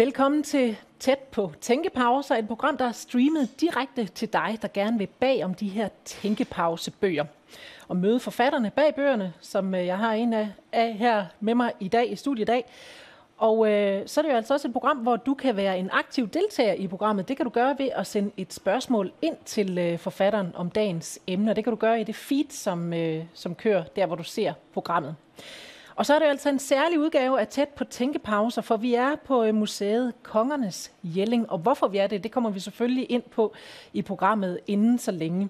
Velkommen til Tæt på Tænkepauser, et program, der er streamet direkte til dig, der gerne vil bag om de her tænkepausebøger. Og møde forfatterne bag bøgerne, som øh, jeg har en af, af her med mig i dag i studiet i dag. Og øh, så er det jo altså også et program, hvor du kan være en aktiv deltager i programmet. Det kan du gøre ved at sende et spørgsmål ind til øh, forfatteren om dagens emne. Det kan du gøre i det feed, som, øh, som kører der, hvor du ser programmet. Og så er det altså en særlig udgave af Tæt på Tænkepauser, for vi er på øh, museet Kongernes Jelling. Og hvorfor vi er det, det kommer vi selvfølgelig ind på i programmet inden så længe.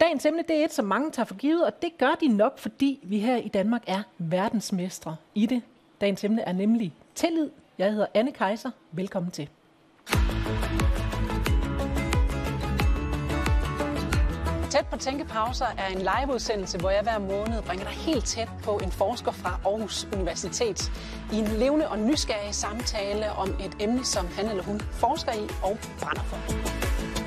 Dagens emne det er et, som mange tager for givet, og det gør de nok, fordi vi her i Danmark er verdensmestre i det. Dagens emne er nemlig tillid. Jeg hedder Anne Kejser. Velkommen til. Tæt på Tænkepauser er en liveudsendelse, hvor jeg hver måned bringer dig helt tæt på en forsker fra Aarhus Universitet i en levende og nysgerrig samtale om et emne, som han eller hun forsker i og brænder for.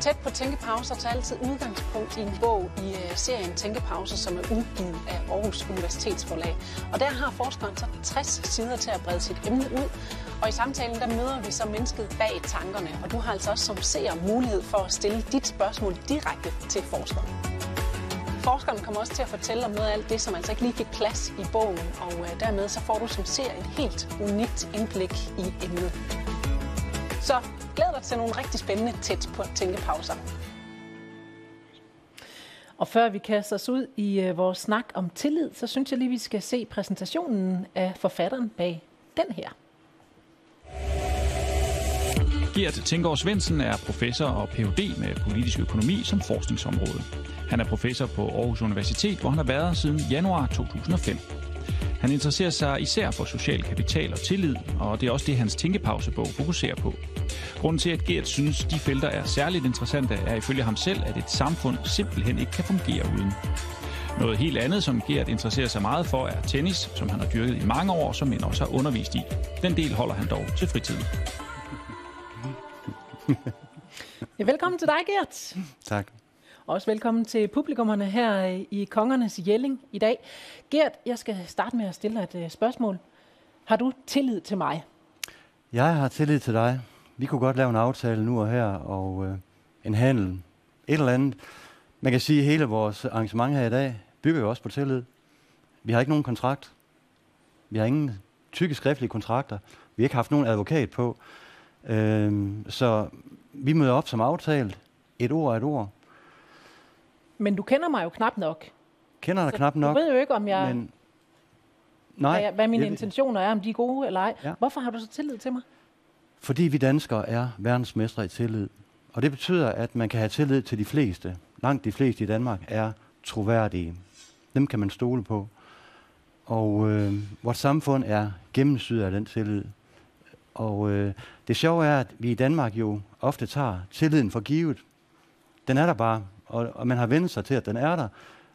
Tæt på Tænkepauser tager altid udgangspunkt i en bog i øh, serien Tænkepauser, som er udgivet af Aarhus Universitetsforlag. Og der har forskeren så 60 sider til at brede sit emne ud. Og i samtalen der møder vi så mennesket bag tankerne. Og du har altså også som seer mulighed for at stille dit spørgsmål direkte til forskeren. Forskeren kommer også til at fortælle om noget af alt det, som altså ikke lige fik plads i bogen, og øh, dermed så får du som ser et helt unikt indblik i emnet. Så glæd dig til nogle rigtig spændende tæt på tænkepauser. Og før vi kaster os ud i uh, vores snak om tillid, så synes jeg lige, vi skal se præsentationen af forfatteren bag den her. Gert Tængaard Svendsen er professor og Ph.D. med politisk økonomi som forskningsområde. Han er professor på Aarhus Universitet, hvor han har været siden januar 2005. Han interesserer sig især for social kapital og tillid, og det er også det, hans tænkepausebog fokuserer på. Grunden til, at Gert synes, de felter er særligt interessante, er ifølge ham selv, at et samfund simpelthen ikke kan fungere uden. Noget helt andet, som Gert interesserer sig meget for, er tennis, som han har dyrket i mange år, som han også har undervist i. Den del holder han dog til fritiden. Ja, velkommen til dig, Gert. Tak. Også velkommen til publikummerne her øh, i Kongernes Jelling i dag. Gert, jeg skal starte med at stille dig et øh, spørgsmål. Har du tillid til mig? Jeg har tillid til dig. Vi kunne godt lave en aftale nu og her, og øh, en handel, et eller andet. Man kan sige, at hele vores arrangement her i dag bygger jo også på tillid. Vi har ikke nogen kontrakt. Vi har ingen tykke skriftlige kontrakter. Vi har ikke haft nogen advokat på. Øh, så vi møder op som aftalt. Et ord er et ord. Men du kender mig jo knap nok. Kender dig knap nok. Du ved jo ikke, om jeg, Men, nej, hvad, hvad mine jeg- intentioner er, om de er gode eller ej. Ja. Hvorfor har du så tillid til mig? Fordi vi danskere er verdensmestre i tillid. Og det betyder, at man kan have tillid til de fleste. Langt de fleste i Danmark er troværdige. Dem kan man stole på. Og øh, vores samfund er gennemsyret af den tillid. Og øh, det sjove er, at vi i Danmark jo ofte tager tilliden for givet. Den er der bare, og, og man har vendt sig til, at den er der.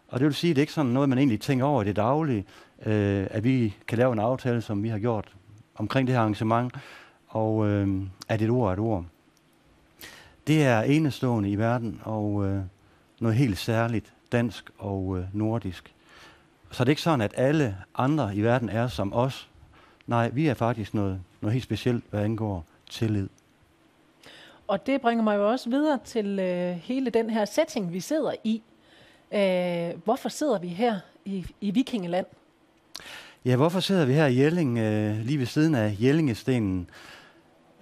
Og det vil sige, at det er ikke sådan noget, man egentlig tænker over i det daglige, øh, at vi kan lave en aftale, som vi har gjort omkring det her arrangement, og øh, at et ord er et ord. Det er enestående i verden, og øh, noget helt særligt dansk og øh, nordisk. Så det er ikke sådan, at alle andre i verden er som os. Nej, vi er faktisk noget, noget helt specielt, hvad angår tillid. Og det bringer mig jo også videre til øh, hele den her setting, vi sidder i. Øh, hvorfor sidder vi her i, i Vikingeland? Ja, hvorfor sidder vi her i Jelling, øh, lige ved siden af Jellingestenen?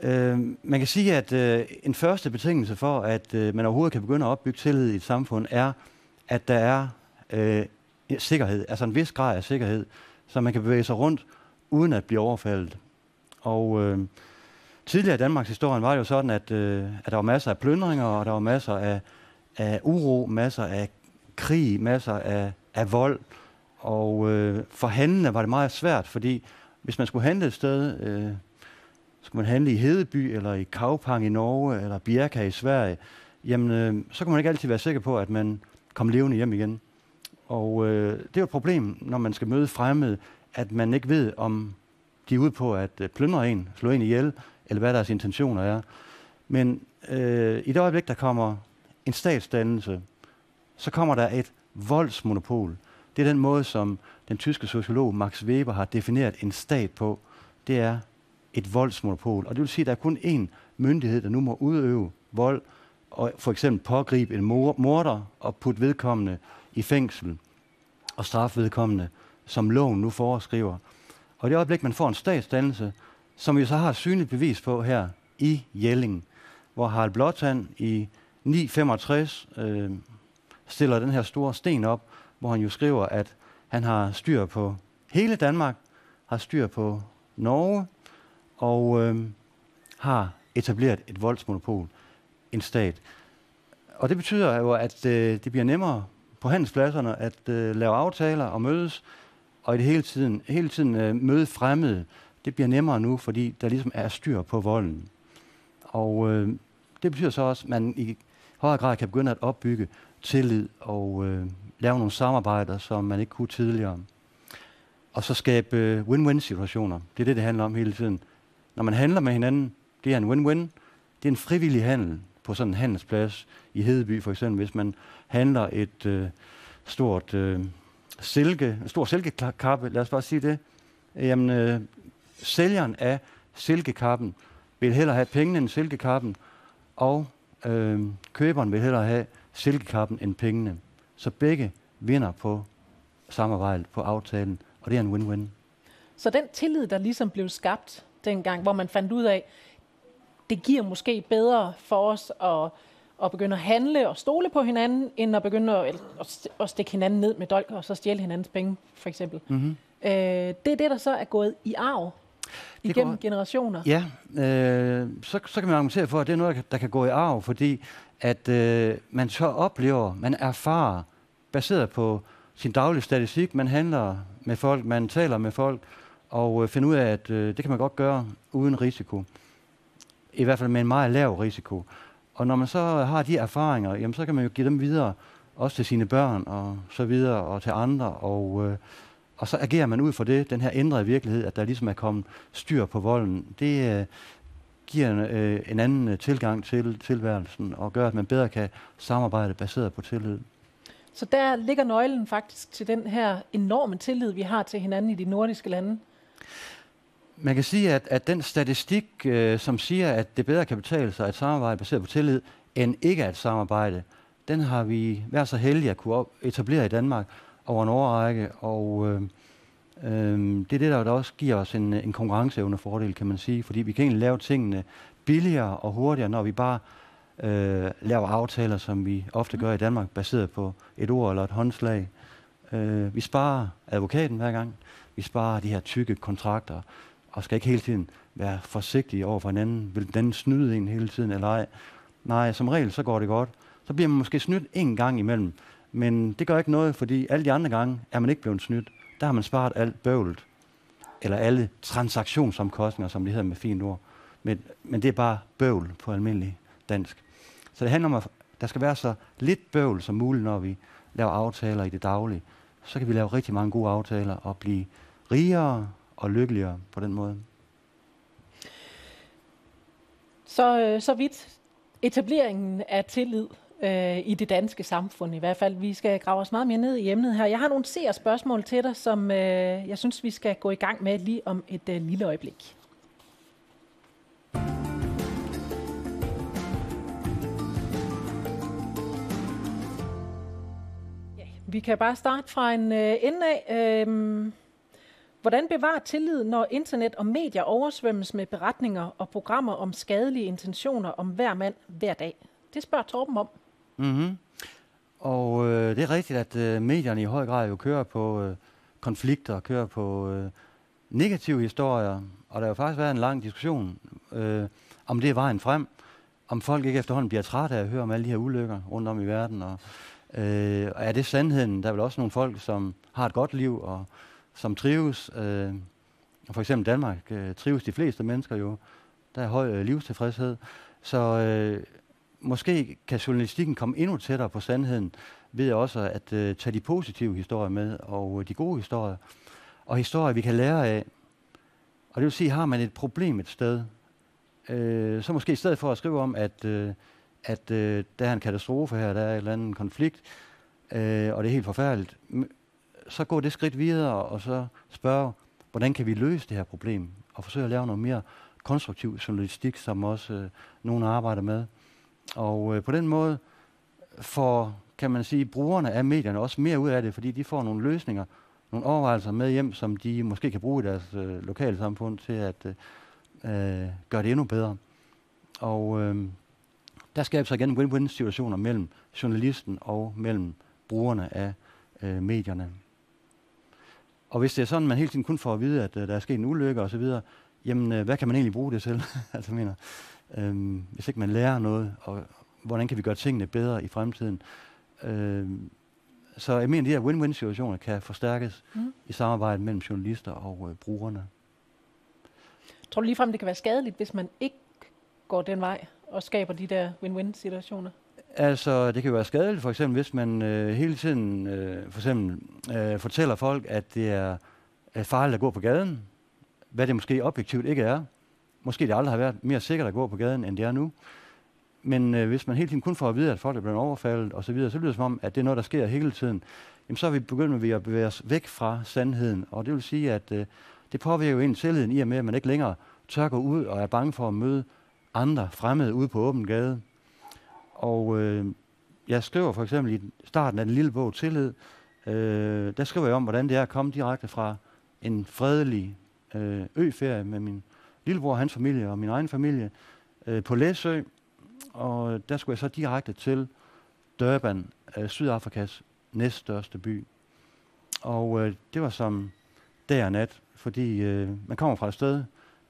Øh, man kan sige, at øh, en første betingelse for, at øh, man overhovedet kan begynde at opbygge tillid i et samfund, er, at der er øh, sikkerhed, altså en vis grad af sikkerhed, så man kan bevæge sig rundt uden at blive overfaldet. Og øh, tidligere i Danmarks historie var det jo sådan, at, øh, at der var masser af plyndringer, og der var masser af, af uro, masser af krig, masser af, af vold. Og øh, for handlende var det meget svært, fordi hvis man skulle handle et sted, øh, skulle man handle i Hedeby, eller i Kaupang i Norge, eller Birka i Sverige, jamen øh, så kunne man ikke altid være sikker på, at man kom levende hjem igen. Og øh, det er jo et problem, når man skal møde fremmede, at man ikke ved, om de er ude på at øh, plyndre en, slå en ihjel, eller hvad deres intentioner er. Men øh, i det øjeblik, der kommer en statsdannelse, så kommer der et voldsmonopol. Det er den måde, som den tyske sociolog Max Weber har defineret en stat på. Det er et voldsmonopol. Og det vil sige, at der er kun én myndighed, der nu må udøve vold, og for eksempel pågribe en mor- morder og putte vedkommende i fængsel og straffe vedkommende, som loven nu foreskriver. Og det øjeblik, man får en statsdannelse, som vi så har synligt bevis på her i Jelling, hvor Harald Blåtand i 965 øh, stiller den her store sten op, hvor han jo skriver, at han har styr på hele Danmark, har styr på Norge, og øh, har etableret et voldsmonopol, en stat. Og det betyder jo, at øh, det bliver nemmere på handelspladserne at øh, lave aftaler og mødes, og i det hele tiden, hele tiden øh, møde fremmede. Det bliver nemmere nu, fordi der ligesom er styr på volden. Og øh, det betyder så også, at man i højere grad kan begynde at opbygge tillid og øh, lave nogle samarbejder, som man ikke kunne tidligere. Og så skabe øh, win-win situationer. Det er det, det handler om hele tiden. Når man handler med hinanden, det er en win-win. Det er en frivillig handel på sådan en handelsplads i Hedeby for eksempel, hvis man handler et øh, stort øh, silke, en stor silkekappe, lad os bare sige det. Jamen, øh, sælgeren af silkekappen vil hellere have pengene end silkekappen, og øh, køberen vil hellere have silkekappen end pengene. Så begge vinder på samarbejdet, på aftalen, og det er en win-win. Så den tillid, der ligesom blev skabt dengang, hvor man fandt ud af, det giver måske bedre for os at, at begynde at handle og stole på hinanden, end at begynde at, at stikke hinanden ned med dolk og så stjæle hinandens penge, for eksempel. Mm-hmm. Øh, det er det, der så er gået i arv igennem går, generationer. Ja, øh, så, så kan man argumentere for, at det er noget, der kan gå i arv, fordi at øh, man så oplever, man erfarer, baseret på sin daglige statistik, man handler med folk, man taler med folk, og øh, finder ud af, at øh, det kan man godt gøre uden risiko. I hvert fald med en meget lav risiko. Og når man så har de erfaringer, jamen, så kan man jo give dem videre, også til sine børn og så videre, og til andre, og, øh, og så agerer man ud for det, den her ændrede virkelighed, at der ligesom er kommet styr på volden. Det øh, giver en, øh, en anden øh, tilgang til tilværelsen, og gør, at man bedre kan samarbejde baseret på tillid. Så der ligger nøglen faktisk til den her enorme tillid, vi har til hinanden i de nordiske lande? Man kan sige, at, at den statistik, øh, som siger, at det bedre kan betale sig at samarbejde baseret på tillid, end ikke at samarbejde, den har vi været så heldige at kunne etablere i Danmark over en årrække, og øh, øh, det er det, der også giver os en, en konkurrenceevne fordel, kan man sige, fordi vi kan egentlig lave tingene billigere og hurtigere, når vi bare øh, laver aftaler, som vi ofte gør i Danmark, baseret på et ord eller et håndslag. Øh, vi sparer advokaten hver gang, vi sparer de her tykke kontrakter, og skal ikke hele tiden være forsigtige over for hinanden. Vil den snyde en hele tiden eller ej? Nej, som regel så går det godt. Så bliver man måske snydt en gang imellem, men det gør ikke noget, fordi alle de andre gange er man ikke blevet snydt. Der har man sparet alt bøvlet, eller alle transaktionsomkostninger, som det hedder med fint ord. Men, men det er bare bøvl på almindelig dansk. Så det handler om, at der skal være så lidt bøvl som muligt, når vi laver aftaler i det daglige. Så kan vi lave rigtig mange gode aftaler og blive rigere og lykkeligere på den måde. Så, øh, så vidt etableringen af tillid øh, i det danske samfund i hvert fald. Vi skal grave os meget mere ned i emnet her. Jeg har nogle seere spørgsmål til dig, som øh, jeg synes, vi skal gå i gang med lige om et øh, lille øjeblik. Ja, vi kan bare starte fra en øh, ende af. Øh, Hvordan bevarer tillid, når internet og medier oversvømmes med beretninger og programmer om skadelige intentioner om hver mand hver dag? Det spørger Torben om. Mm-hmm. Og øh, det er rigtigt, at øh, medierne i høj grad jo kører på øh, konflikter, kører på øh, negative historier, og der har jo faktisk været en lang diskussion øh, om det er vejen frem, om folk ikke efterhånden bliver trætte af at høre om alle de her ulykker rundt om i verden, og, øh, og er det sandheden? Der er vel også nogle folk, som har et godt liv, og som trives. Øh, for eksempel Danmark øh, trives de fleste mennesker jo. Der er høj øh, livstilfredshed. Så øh, måske kan journalistikken komme endnu tættere på sandheden ved også at øh, tage de positive historier med, og øh, de gode historier. Og historier, vi kan lære af. Og det vil sige, har man et problem et sted, øh, så måske i stedet for at skrive om, at, øh, at øh, der er en katastrofe her, der er en eller anden konflikt, øh, og det er helt forfærdeligt, så gå det skridt videre og så spørge, hvordan kan vi løse det her problem? og forsøge at lave noget mere konstruktiv journalistik, som også øh, nogen arbejder med. Og øh, på den måde får, kan man sige, brugerne af medierne også mere ud af det, fordi de får nogle løsninger, nogle overvejelser med hjem, som de måske kan bruge i deres øh, lokale samfund til at øh, øh, gøre det endnu bedre. Og øh, der skabes så igen win-win situationer mellem journalisten og mellem brugerne af øh, medierne. Og hvis det er sådan, man hele tiden kun får at vide, at øh, der er sket en ulykke osv., jamen øh, hvad kan man egentlig bruge det til? altså mener, øh, hvis ikke man lærer noget, og hvordan kan vi gøre tingene bedre i fremtiden? Øh, så jeg mener, at de her win-win situationer kan forstærkes mm. i samarbejde mellem journalister og øh, brugerne. Tror du ligefrem, det kan være skadeligt, hvis man ikke går den vej og skaber de der win-win situationer? Altså, det kan være skadeligt, for eksempel, hvis man øh, hele tiden øh, for eksempel, øh, fortæller folk, at det er øh, farligt at gå på gaden, hvad det måske objektivt ikke er. Måske det aldrig har været mere sikkert at gå på gaden, end det er nu. Men øh, hvis man hele tiden kun får at vide, at folk er blevet overfaldet osv., så, videre, så lyder det som om, at det er noget, der sker hele tiden. Jamen, så er vi begyndt med at bevæge os væk fra sandheden. Og det vil sige, at øh, det påvirker jo ens selvheden i og med, at man ikke længere tør gå ud og er bange for at møde andre fremmede ude på åben gade. Og øh, jeg skriver for eksempel i starten af den lille bog Tillid, øh, der skriver jeg om, hvordan det er at komme direkte fra en fredelig øh, øferie med min lillebror og hans familie og min egen familie øh, på Læsø. Og der skulle jeg så direkte til Durban, øh, Sydafrikas næststørste by. Og øh, det var som dag og nat, fordi øh, man kommer fra et sted,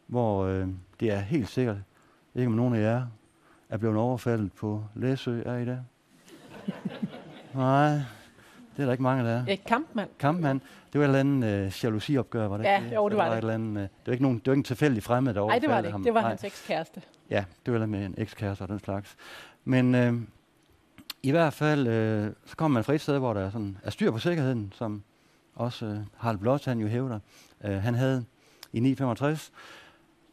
hvor øh, det er helt sikkert, ikke om nogen af jer er blevet overfaldet på Læsø, er I det? Nej, det er der ikke mange, der er. Et kampmand. Kampmand. Det var et eller andet øh, jalousiopgør, var det ja, ikke jo, det, var, var det. Et eller andet, øh, det var ikke nogen, det var ikke en tilfældig fremmed, der Nej, det var det ikke. Det var Nej. hans ekskæreste. Ja, det var med en ekskæreste og den slags. Men øh, i hvert fald, øh, så kommer man fra et sted, hvor der er, sådan, er styr på sikkerheden, som også øh, Harald Blås, han jo hævder, øh, han havde i 965,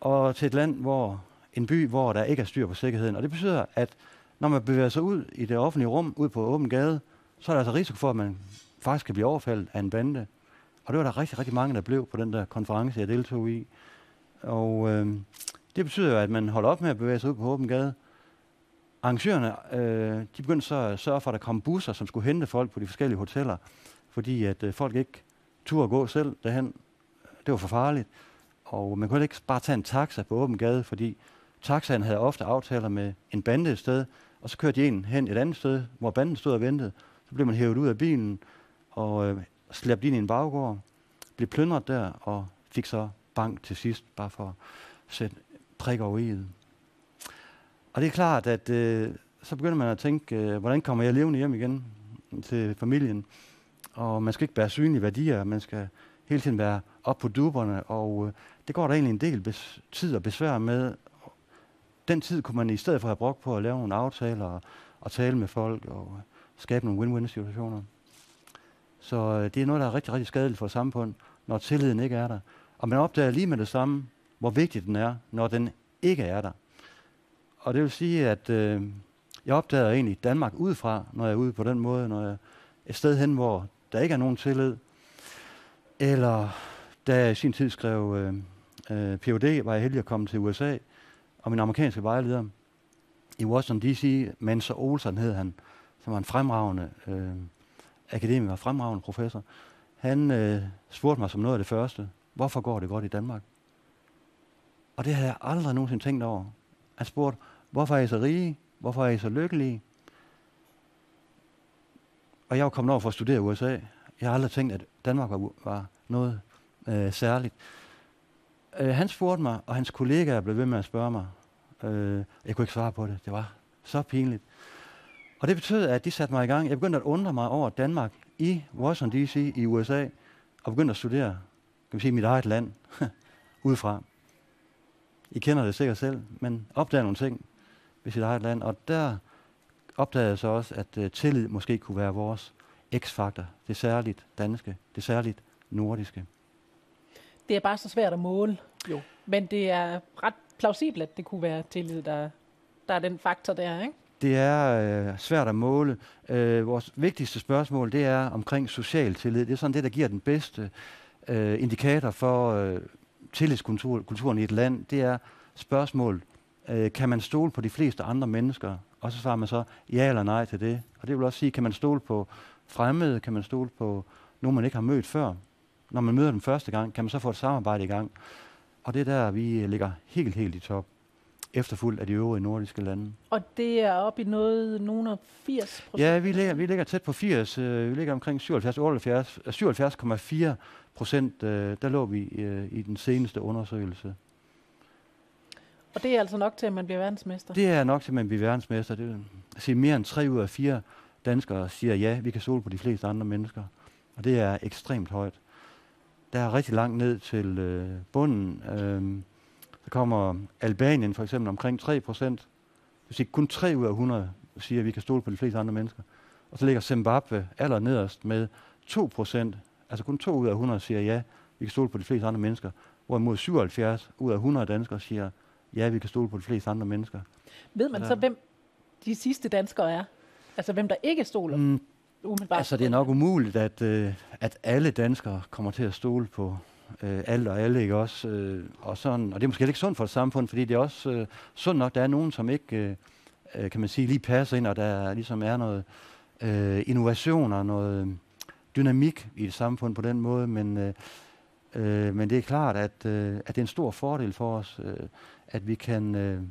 og til et land, hvor en by, hvor der ikke er styr på sikkerheden. Og det betyder, at når man bevæger sig ud i det offentlige rum, ud på åben gade, så er der altså risiko for, at man faktisk kan blive overfaldet af en bande. Og det var der rigtig, rigtig mange, der blev på den der konference, jeg deltog i. Og øh, det betyder jo, at man holder op med at bevæge sig ud på åben gade. Arrangørerne, øh, de begyndte så at sørge for, at der kom busser, som skulle hente folk på de forskellige hoteller, fordi at øh, folk ikke turde gå selv derhen. Det var for farligt. Og man kunne ikke bare tage en taxa på åben gade, fordi taxaen havde ofte aftaler med en bande et sted, og så kørte de en hen et andet sted, hvor banden stod og ventede. Så blev man hævet ud af bilen og øh, slæbt ind i en baggård, blev plyndret der og fik så bank til sidst, bare for at sætte prik over i Og det er klart, at øh, så begynder man at tænke, øh, hvordan kommer jeg levende hjem igen til familien? Og man skal ikke bære synlige værdier, man skal hele tiden være op på duberne, og øh, det går der egentlig en del bes- tid og besvær med. Den tid kunne man i stedet for have brugt på at lave nogle aftaler og, og tale med folk og skabe nogle win-win situationer. Så øh, det er noget, der er rigtig, rigtig skadeligt for samfundet, når tilliden ikke er der. Og man opdager lige med det samme, hvor vigtig den er, når den ikke er der. Og det vil sige, at øh, jeg opdager egentlig Danmark udefra, når jeg er ude på den måde, når jeg er et sted hen, hvor der ikke er nogen tillid. Eller da jeg i sin tid skrev øh, øh, Ph.D., var jeg heldig at komme til USA, og min amerikanske vejleder i Washington D.C., Mensa Olsen hed han, som var en fremragende øh, akademiker, fremragende professor, han øh, spurgte mig som noget af det første, hvorfor går det godt i Danmark? Og det havde jeg aldrig nogensinde tænkt over. Han spurgte, hvorfor er I så rige? Hvorfor er I så lykkelige? Og jeg var kommet over for at studere i USA. Jeg har aldrig tænkt, at Danmark var, var noget øh, særligt. Øh, han spurgte mig, og hans kollegaer blev ved med at spørge mig. Øh, jeg kunne ikke svare på det. Det var så pinligt. Og det betød, at de satte mig i gang. Jeg begyndte at undre mig over Danmark i Washington D.C. i USA, og begyndte at studere, kan vi sige, mit eget land udefra. I kender det sikkert selv, men opdager nogle ting ved sit eget land, og der opdagede jeg så også, at uh, tillid måske kunne være vores x-faktor. Det særligt danske, det særligt nordiske. Det er bare så svært at måle, jo. Men det er ret plausibelt, at det kunne være tillid, der, der er den faktor der, ikke? Det er øh, svært at måle. Øh, vores vigtigste spørgsmål, det er omkring social tillid. Det er sådan det, der giver den bedste øh, indikator for øh, tillidskulturen i et land, det er spørgsmål, øh, kan man stole på de fleste andre mennesker? Og så svarer man så ja eller nej til det. Og det vil også sige, kan man stole på fremmede, kan man stole på nogen, man ikke har mødt før? Når man møder dem første gang, kan man så få et samarbejde i gang? Og det er der, vi ligger helt, helt i top efterfulgt af de øvrige nordiske lande. Og det er op i noget, nogen af 80 procent? Ja, vi ligger, vi ligger tæt på 80. Øh, vi ligger omkring 77, 77,4 procent. Øh, der lå vi øh, i den seneste undersøgelse. Og det er altså nok til, at man bliver verdensmester? Det er nok til, at man bliver verdensmester. Det vil sige, mere end 3 ud af 4 danskere siger ja, vi kan stole på de fleste andre mennesker. Og det er ekstremt højt. Der er rigtig langt ned til øh, bunden. Øh, så kommer Albanien for eksempel omkring 3 procent. Det vil kun 3 ud af 100 siger, at vi kan stole på de fleste andre mennesker. Og så ligger Zimbabwe aller nederst med 2 procent. Altså kun 2 ud af 100 siger ja, vi kan stole på de fleste andre mennesker. Hvorimod 77 ud af 100 danskere siger, ja, vi kan stole på de fleste andre mennesker. Ved man så, hvem de sidste danskere er? Altså hvem der ikke stoler? Mm, umiddelbart. Altså det er nok umuligt, at, øh, at alle danskere kommer til at stole på øh, alt og alle, ikke også? Øh, og, sådan, og det er måske ikke sundt for et samfund, fordi det er også øh, sundt nok, der er nogen, som ikke, øh, øh kan man sige, lige passer ind, og der ligesom er noget øh, innovation og noget dynamik i et samfund på den måde, men, øh, øh, men det er klart, at, øh, at det er en stor fordel for os, øh, at vi kan øh,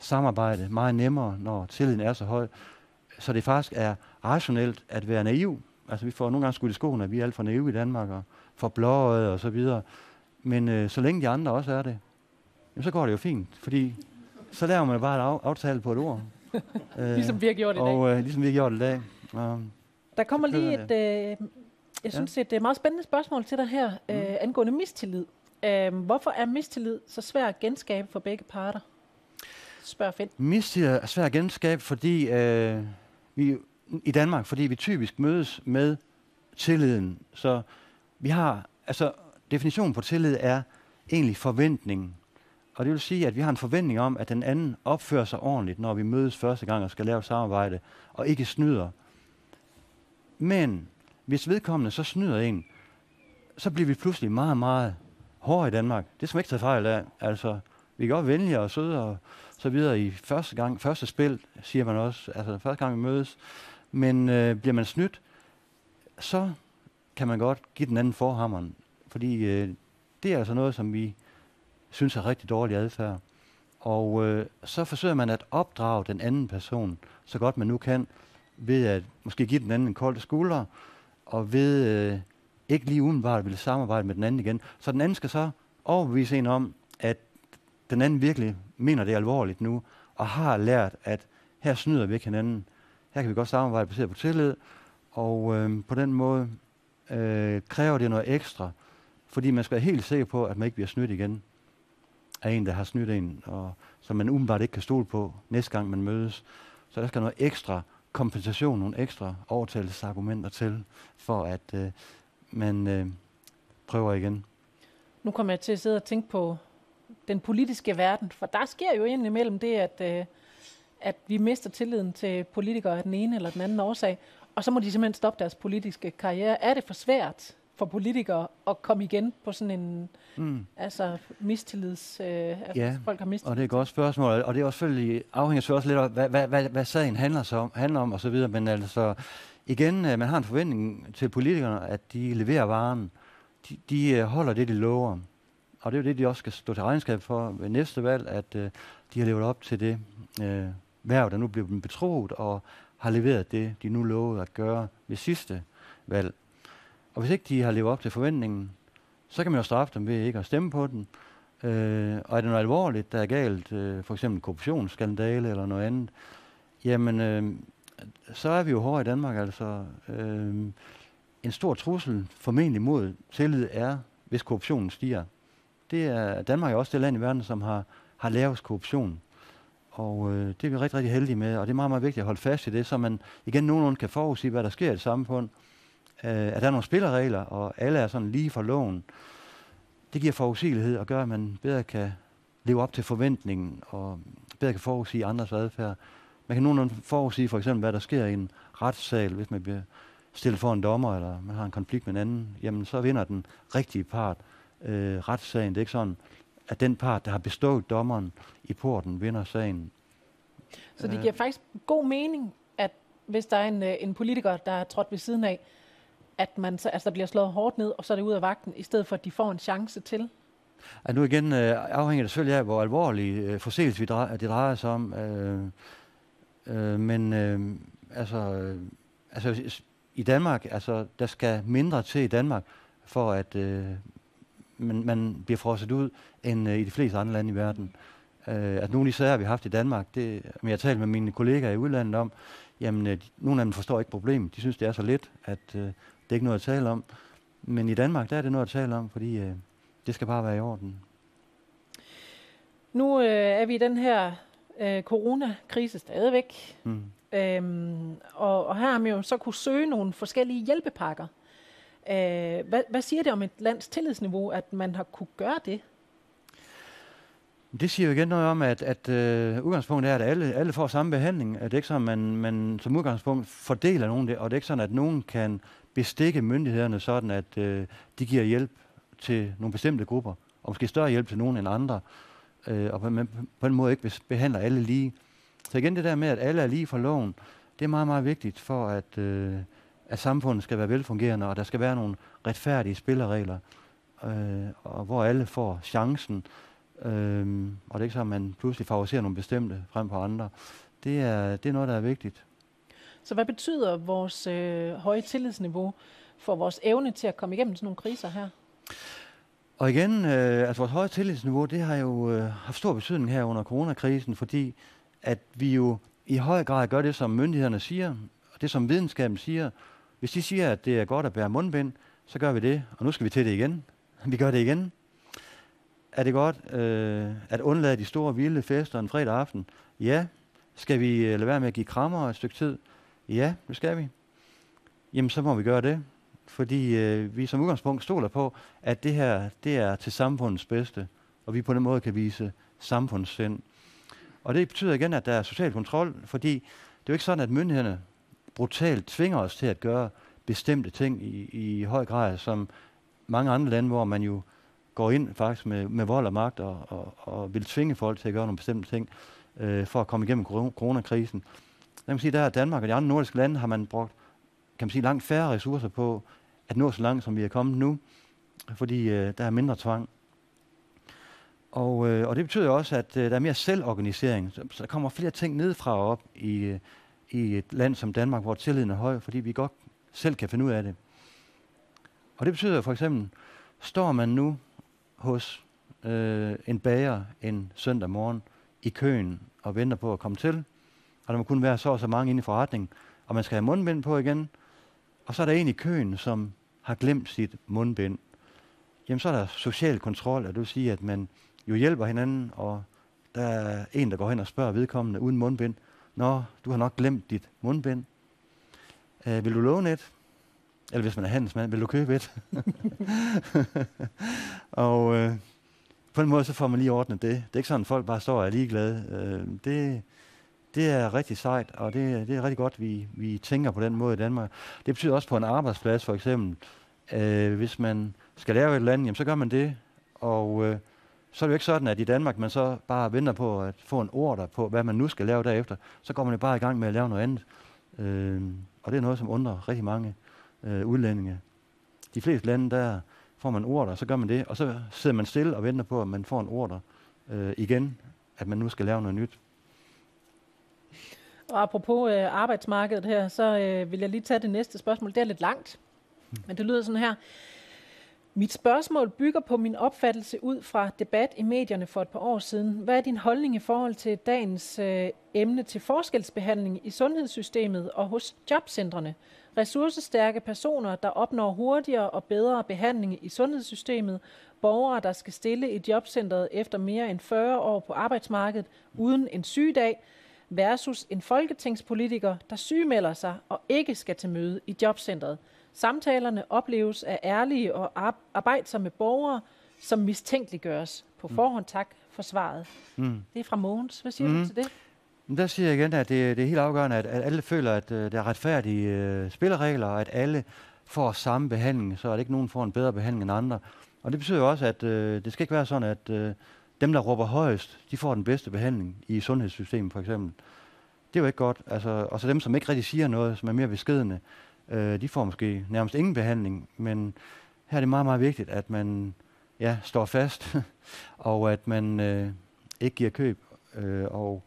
samarbejde meget nemmere, når tilliden er så høj, så det faktisk er rationelt at være naiv. Altså vi får nogle gange skudt i skoene, at vi er alt for naive i Danmark, og for blåøjet og så videre. Men øh, så længe de andre også er det, jamen, så går det jo fint, fordi så laver man bare et af, aftale på et ord. øh, ligesom vi har gjort i dag. Og øh, ligesom vi har gjort i dag. Um, Der kommer lige et, øh, jeg synes, ja. et, et meget spændende spørgsmål til dig her, mm. øh, angående mistillid. Øh, hvorfor er mistillid så svær at genskabe for begge parter? Spørg Finn. Mistillid er svær at genskabe, fordi øh, vi i Danmark, fordi vi typisk mødes med tilliden. Så vi har, altså definitionen på tillid er egentlig forventningen. Og det vil sige, at vi har en forventning om, at den anden opfører sig ordentligt, når vi mødes første gang og skal lave samarbejde, og ikke snyder. Men hvis vedkommende så snyder en, så bliver vi pludselig meget, meget hårde i Danmark. Det skal man ikke tage fejl af. Altså, vi kan godt venlige og søde og så videre i første gang, første spil, siger man også, altså første gang vi mødes. Men øh, bliver man snydt, så kan man godt give den anden forhammeren. Fordi øh, det er altså noget, som vi synes er rigtig dårlig adfærd. Og øh, så forsøger man at opdrage den anden person, så godt man nu kan, ved at måske give den anden en kold skulder, og ved øh, ikke lige udenbart vil samarbejde med den anden igen. Så den anden skal så overbevise en om, at den anden virkelig mener det alvorligt nu, og har lært, at her snyder vi ikke hinanden. Her kan vi godt samarbejde baseret på tillid, og øh, på den måde øh, kræver det noget ekstra, fordi man skal være helt sikker på, at man ikke bliver snydt igen af en, der har snydt en, og som man umiddelbart ikke kan stole på næste gang, man mødes. Så der skal noget ekstra kompensation, nogle ekstra overtagelsesargumenter til, for at øh, man øh, prøver igen. Nu kommer jeg til at sidde og tænke på den politiske verden, for der sker jo indimellem det, at, øh, at vi mister tilliden til politikere af den ene eller den anden årsag, og så må de simpelthen stoppe deres politiske karriere. Er det for svært for politikere at komme igen på sådan en mm. altså mistillids... Øh, altså ja, folk har mistillid. og det er et godt spørgsmål, og det er også selvfølgelig afhænger så også lidt af, hvad, hvad, hvad, hvad sagen handler, så om, handler om, og så videre, men altså igen, øh, man har en forventning til politikerne, at de leverer varen. De, de øh, holder det, de lover. Og det er jo det, de også skal stå til regnskab for ved næste valg, at øh, de har levet op til det øh, værv, der nu bliver betroet, og har leveret det, de nu lovede at gøre ved sidste valg. Og hvis ikke de har levet op til forventningen, så kan man jo straffe dem ved ikke at stemme på den. Øh, og er det noget alvorligt, der er galt, øh, for eksempel korruptionsskandale eller noget andet, jamen, øh, så er vi jo hårde i Danmark. Altså, øh, en stor trussel formentlig mod tillid er, hvis korruptionen stiger. Det er, Danmark er også det land i verden, som har, har lavest korruption. Og øh, det er vi rigtig, rigtig heldige med, og det er meget, meget vigtigt at holde fast i det, så man igen nogenlunde kan forudsige, hvad der sker i et samfund. Øh, at der er nogle spilleregler, og alle er sådan lige for loven. Det giver forudsigelighed og gør, at man bedre kan leve op til forventningen, og bedre kan forudsige andres adfærd. Man kan nogenlunde forudsige for eksempel, hvad der sker i en retssal, hvis man bliver stillet for en dommer, eller man har en konflikt med en anden. Jamen, så vinder den rigtige part øh, retssagen. Det er ikke sådan, at den part, der har bestået dommeren i porten, vinder sagen. Så det giver faktisk god mening, at hvis der er en, øh, en politiker, der er trådt ved siden af, at man så, altså, der bliver slået hårdt ned, og så er det ud af vagten, i stedet for, at de får en chance til? Altså nu igen øh, afhænger det selvfølgelig af, hvor alvorlig øh, forseelse vi drejer, det drejer sig om. Øh, øh, men øh, altså, øh, altså i Danmark, altså der skal mindre til i Danmark, for at øh, man, man bliver frosset ud, end øh, i de fleste andre lande i verden. Øh, at nogle af de sager, vi har haft i Danmark, det, jeg har talt med mine kollegaer i udlandet om, jamen øh, nogle af dem forstår ikke problemet. De synes, det er så lidt, at øh, det er ikke noget at tale om. Men i Danmark, der er det noget at tale om, fordi øh, det skal bare være i orden. Nu øh, er vi i den her øh, coronakrise stadigvæk. Mm. Øhm, og, og her har man jo så kunne søge nogle forskellige hjælpepakker. Øh, hvad, hvad siger det om et lands tillidsniveau, at man har kunne gøre det? Det siger jo igen noget om, at, at øh, udgangspunktet er, at alle, alle får samme behandling. At det ikke sådan, at man, man som udgangspunkt fordeler nogen det, og det er ikke sådan, at nogen kan bestikke myndighederne sådan, at øh, de giver hjælp til nogle bestemte grupper, og måske større hjælp til nogen end andre, øh, og man på den måde ikke behandler alle lige. Så igen det der med, at alle er lige for loven, det er meget, meget vigtigt for, at, øh, at samfundet skal være velfungerende, og der skal være nogle retfærdige spilleregler, uh, og hvor alle får chancen, Øhm, og det er ikke så, at man pludselig favoriserer nogle bestemte frem på andre. Det er, det er noget, der er vigtigt. Så hvad betyder vores øh, høje tillidsniveau for vores evne til at komme igennem sådan nogle kriser her? Og igen, øh, altså vores høje tillidsniveau, det har jo øh, haft stor betydning her under coronakrisen, fordi at vi jo i høj grad gør det, som myndighederne siger, og det, som videnskaben siger. Hvis de siger, at det er godt at bære mundbind, så gør vi det, og nu skal vi til det igen. Vi gør det igen er det godt øh, at undlade de store vilde fester en fredag aften? Ja. Skal vi øh, lade være med at give krammer et stykke tid? Ja, det skal vi. Jamen, så må vi gøre det. Fordi øh, vi som udgangspunkt stoler på, at det her det er til samfundets bedste, og vi på den måde kan vise samfundssind. Og det betyder igen, at der er social kontrol, fordi det er jo ikke sådan, at myndighederne brutalt tvinger os til at gøre bestemte ting i, i høj grad, som mange andre lande, hvor man jo går ind faktisk med, med vold og magt og, og, og vil tvinge folk til at gøre nogle bestemte ting øh, for at komme igennem coronakrisen. Jeg kan sige, der er Danmark og de andre nordiske lande har man brugt kan man sige, langt færre ressourcer på at nå så langt, som vi er kommet nu, fordi øh, der er mindre tvang. Og, øh, og det betyder også, at øh, der er mere selvorganisering. Så, så der kommer flere ting nedefra og op i, øh, i et land som Danmark, hvor tilliden er høj, fordi vi godt selv kan finde ud af det. Og det betyder for eksempel, står man nu hos øh, en bager en søndag morgen i køen og venter på at komme til. Og der må kun være så og så mange inde i forretningen, og man skal have mundbind på igen. Og så er der en i køen, som har glemt sit mundbind. Jamen så er der social kontrol, og det vil sige, at man jo hjælper hinanden, og der er en, der går hen og spørger vedkommende uden mundbind. Nå, du har nok glemt dit mundbind. Øh, vil du låne et? Eller hvis man er handelsmand, vil du købe et? og øh, på en måde, så får man lige ordnet det. Det er ikke sådan, at folk bare står og er ligeglade. Øh, det, det er rigtig sejt, og det, det er rigtig godt, vi, vi tænker på den måde i Danmark. Det betyder også på en arbejdsplads, for eksempel, øh, hvis man skal lave et eller andet, jamen, så gør man det. Og øh, så er det jo ikke sådan, at i Danmark man så bare venter på at få en order på, hvad man nu skal lave derefter. Så går man jo bare i gang med at lave noget andet. Øh, og det er noget, som undrer rigtig mange øh, udlændinge. De fleste lande, der får man order, så gør man det, og så sidder man stille og venter på, at man får en order øh, igen, at man nu skal lave noget nyt. Og apropos øh, arbejdsmarkedet her, så øh, vil jeg lige tage det næste spørgsmål. Det er lidt langt, hmm. men det lyder sådan her. Mit spørgsmål bygger på min opfattelse ud fra debat i medierne for et par år siden. Hvad er din holdning i forhold til dagens øh, emne til forskelsbehandling i sundhedssystemet og hos jobcentrene? Ressourcestærke personer, der opnår hurtigere og bedre behandling i sundhedssystemet, borgere, der skal stille i jobcentret efter mere end 40 år på arbejdsmarkedet uden en sygedag, versus en folketingspolitiker, der sygemelder sig og ikke skal til møde i jobcentret. Samtalerne opleves af ærlige og arbejdsomme borgere, som mistænkeliggøres. På mm. forhånd tak for svaret. Mm. Det er fra Mogens. Hvad siger mm. du til det? Der siger jeg igen, at det, det er helt afgørende, at, at alle føler, at uh, der er retfærdige uh, spilleregler, og at alle får samme behandling, så at ikke nogen får en bedre behandling end andre. Og det betyder jo også, at øh, det skal ikke være sådan, at øh, dem, der råber højest, de får den bedste behandling i sundhedssystemet for eksempel. Det er jo ikke godt. Altså, og så dem, som ikke rigtig siger noget, som er mere beskedende, øh, de får måske nærmest ingen behandling. Men her er det meget, meget vigtigt, at man ja, står fast, og at man øh, ikke giver køb, øh, og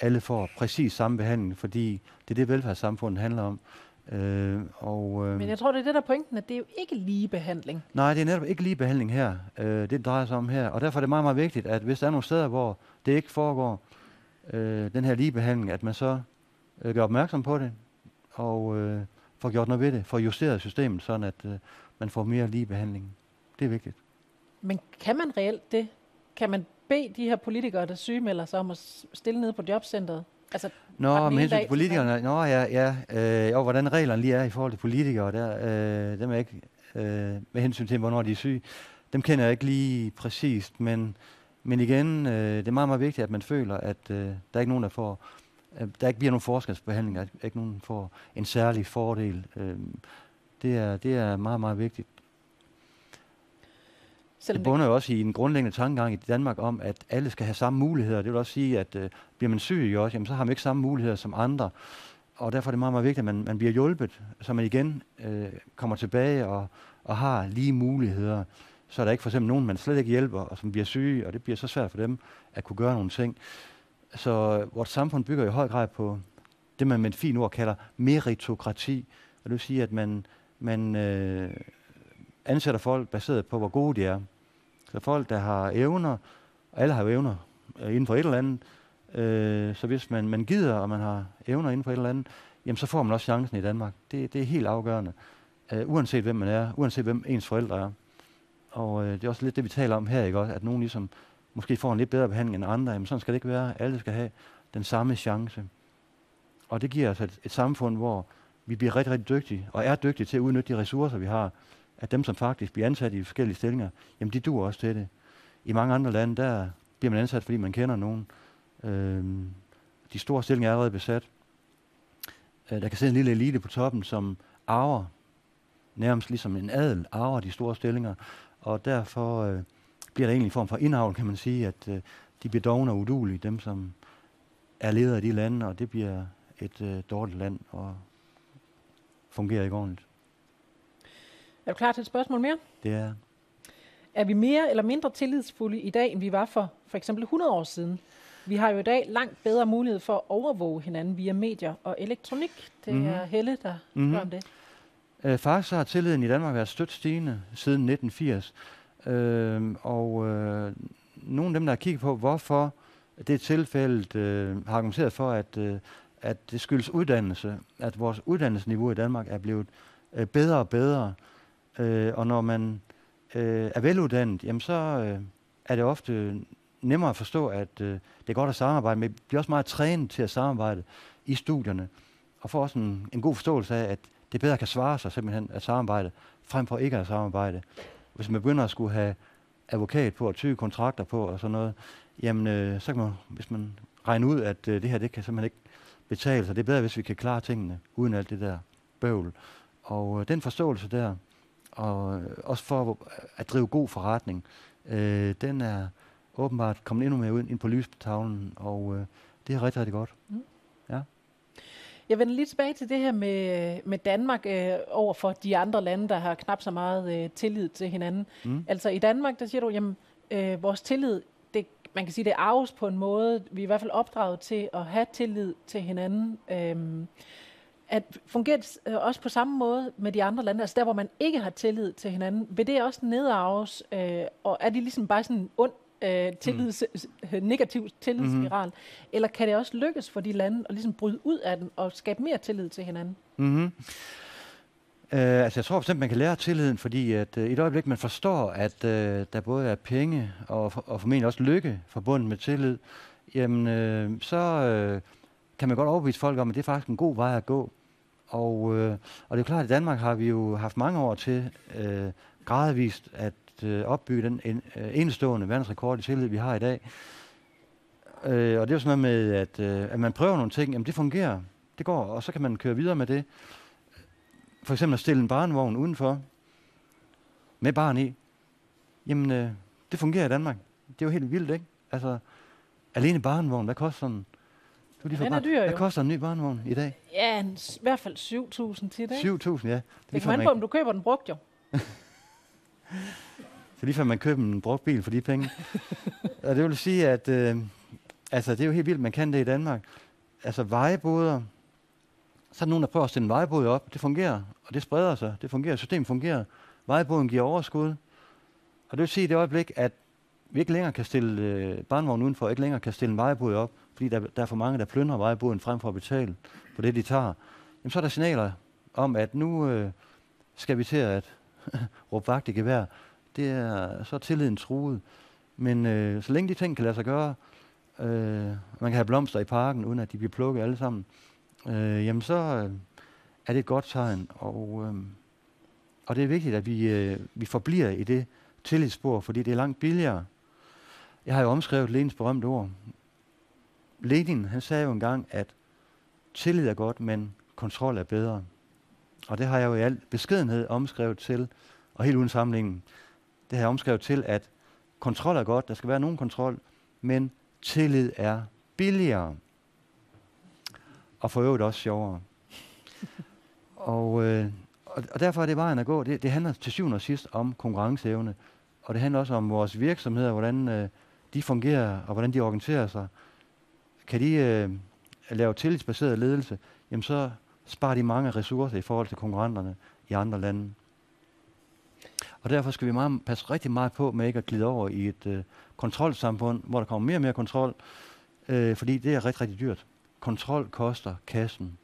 alle får præcis samme behandling, fordi det er det, velfærdssamfundet handler om. Øh, og, øh, Men jeg tror, det er det der pointen, at det er jo ikke lige behandling. Nej, det er netop ikke lige behandling her, øh, det drejer sig om her. Og derfor er det meget, meget vigtigt, at hvis der er nogle steder, hvor det ikke foregår, øh, den her lige behandling, at man så øh, gør opmærksom på det, og øh, får gjort noget ved det, får justeret systemet, sådan at øh, man får mere lige behandling. Det er vigtigt. Men kan man reelt det? Kan man bede de her politikere, der sygemelder sig om at stille ned på jobcentret? Altså, Nå, med hensyn til politikerne, nå ja, ja øh, og hvordan reglerne lige er i forhold til politikere, der, øh, dem er ikke, øh, med hensyn til, hvornår de er syge, dem kender jeg ikke lige præcist, men, men igen, øh, det er meget, meget vigtigt, at man føler, at øh, der er ikke nogen, der får, øh, der ikke bliver nogen forskelsbehandling, at ikke nogen får en særlig fordel. Øh, det, er, det er meget, meget vigtigt. Selvom det bunder jo også i en grundlæggende tankegang i Danmark om, at alle skal have samme muligheder. Det vil også sige, at øh, bliver man syg også, jamen, så har man ikke samme muligheder som andre. Og derfor er det meget, meget vigtigt, at man, man bliver hjulpet, så man igen øh, kommer tilbage og, og har lige muligheder. Så er der ikke for eksempel nogen, man slet ikke hjælper, og som bliver syge, og det bliver så svært for dem at kunne gøre nogle ting. Så vores samfund bygger i høj grad på det, man med et fint ord kalder meritokrati. Og det vil sige, at man, man øh, ansætter folk baseret på, hvor gode de er. Så folk, der har evner, og alle har evner øh, inden for et eller andet, øh, så hvis man, man gider, og man har evner inden for et eller andet, jamen så får man også chancen i Danmark. Det, det er helt afgørende. Øh, uanset hvem man er, uanset hvem ens forældre er. Og øh, det er også lidt det, vi taler om her, ikke også? At nogen ligesom måske får en lidt bedre behandling end andre. Jamen sådan skal det ikke være. Alle skal have den samme chance. Og det giver os et, et samfund, hvor vi bliver rigtig, rigtig dygtige, og er dygtige til at udnytte de ressourcer, vi har at dem, som faktisk bliver ansat i forskellige stillinger, jamen de duer også til det. I mange andre lande, der bliver man ansat, fordi man kender nogen. Øhm, de store stillinger er allerede besat. Øh, der kan sidde en lille elite på toppen, som arver, nærmest ligesom en adel, arver de store stillinger. Og derfor øh, bliver der egentlig en form for indhavl, kan man sige, at øh, de bliver dogne og udulige, dem som er ledere af de lande, og det bliver et øh, dårligt land og fungerer ikke ordentligt. Er du klar til et spørgsmål mere? Det er Er vi mere eller mindre tillidsfulde i dag, end vi var for for eksempel 100 år siden? Vi har jo i dag langt bedre mulighed for at overvåge hinanden via medier og elektronik. Det mm-hmm. er Helle, der mm-hmm. om det. Øh, faktisk har tilliden i Danmark været stødt stigende siden 1980. Øh, og øh, nogle af dem, der har kigget på, hvorfor det tilfælde øh, har argumenteret for, at, øh, at det skyldes uddannelse, at vores uddannelsesniveau i Danmark er blevet øh, bedre og bedre. Øh, og når man øh, er veluddannet, jamen så øh, er det ofte nemmere at forstå, at øh, det er godt at samarbejde, men vi bliver også meget trænet til at samarbejde i studierne, og får også en, en god forståelse af, at det bedre kan svare sig simpelthen at samarbejde, frem for ikke at samarbejde. Hvis man begynder at skulle have advokat på og tyge kontrakter på og sådan noget, jamen øh, så kan man, hvis man regner ud, at øh, det her, det kan simpelthen ikke betale sig. Det er bedre, hvis vi kan klare tingene uden alt det der bøvl. Og øh, den forståelse der, og øh, også for at drive god forretning, øh, den er åbenbart kommet endnu mere ud ind på lystavlen, og øh, det er rigtig, rigtig godt. Mm. Jeg vender lige tilbage til det her med, med Danmark øh, over for de andre lande, der har knap så meget øh, tillid til hinanden. Mm. Altså i Danmark, der siger du, jamen øh, vores tillid, det, man kan sige, det arves på en måde. Vi er i hvert fald opdraget til at have tillid til hinanden. Øh, at fungerer det øh, også på samme måde med de andre lande, altså der, hvor man ikke har tillid til hinanden, vil det også nedarves, øh, og er det ligesom bare sådan en ond øh, tillids, mm. negativ tillidsspiral, mm-hmm. eller kan det også lykkes for de lande at ligesom bryde ud af den og skabe mere tillid til hinanden? Mm-hmm. Uh, altså jeg tror bestemt, man kan lære tilliden, fordi at uh, i et øjeblik, man forstår, at uh, der både er penge og, og formentlig også lykke forbundet med tillid, jamen uh, så uh, kan man godt overbevise folk om, at det er faktisk en god vej at gå. Og, øh, og det er klart, at i Danmark har vi jo haft mange år til øh, gradvist at øh, opbygge den en, øh, enestående verdensrekord i tillid, vi har i dag. Øh, og det er jo sådan noget med, at, øh, at man prøver nogle ting, jamen det fungerer, det går, og så kan man køre videre med det. For eksempel at stille en barnevogn udenfor, med barn i. Jamen, øh, det fungerer i Danmark. Det er jo helt vildt, ikke? Altså, alene barnevogn, hvad koster sådan? Du lige Den er dyr, jo. Hvad koster en ny barnevogn i dag? Ja, en, i hvert fald 7.000 til det. 7.000, ja. Det kan man på, om du køber den brugt, jo. Så lige før man køber en brugt bil for de penge. og det vil sige, at øh, altså, det er jo helt vildt, man kan det i Danmark. Altså vejeboder, så er der nogen, der prøver at stille en vejbod op. Det fungerer, og det spreder sig. Det fungerer, systemet fungerer. Vejboden giver overskud. Og det vil sige i det øjeblik, at vi ikke længere kan stille øh, barnvogn udenfor, ikke længere kan stille en vejbod op, fordi der, der er for mange, der plyndrer vejboden frem for at betale for det, de tager. Jamen, så er der signaler om, at nu øh, skal vi til at råbe vagt i gevær det er så er tilliden truet. Men øh, så længe de ting kan lade sig gøre, øh, man kan have blomster i parken, uden at de bliver plukket alle sammen, øh, jamen så øh, er det et godt tegn. Og, øh, og det er vigtigt, at vi, øh, vi forbliver i det tillidsspor, fordi det er langt billigere. Jeg har jo omskrevet Lenins berømte ord. Lenin, han sagde jo engang, at tillid er godt, men kontrol er bedre. Og det har jeg jo i al beskedenhed omskrevet til, og helt uden sammenligning, det har jeg omskrevet til, at kontrol er godt, der skal være nogen kontrol, men tillid er billigere. Og for øvrigt også sjovere. og, øh, og, og derfor er det vejen at gå. Det, det handler til syvende og sidst om konkurrenceevne. Og det handler også om vores virksomheder, hvordan øh, de fungerer, og hvordan de organiserer sig. Kan de øh, lave tillidsbaseret ledelse, jamen så sparer de mange ressourcer i forhold til konkurrenterne i andre lande. Og derfor skal vi meget, passe rigtig meget på med ikke at glide over i et øh, kontrolsamfund, hvor der kommer mere og mere kontrol, øh, fordi det er rigtig, rigtig dyrt. Kontrol koster kassen.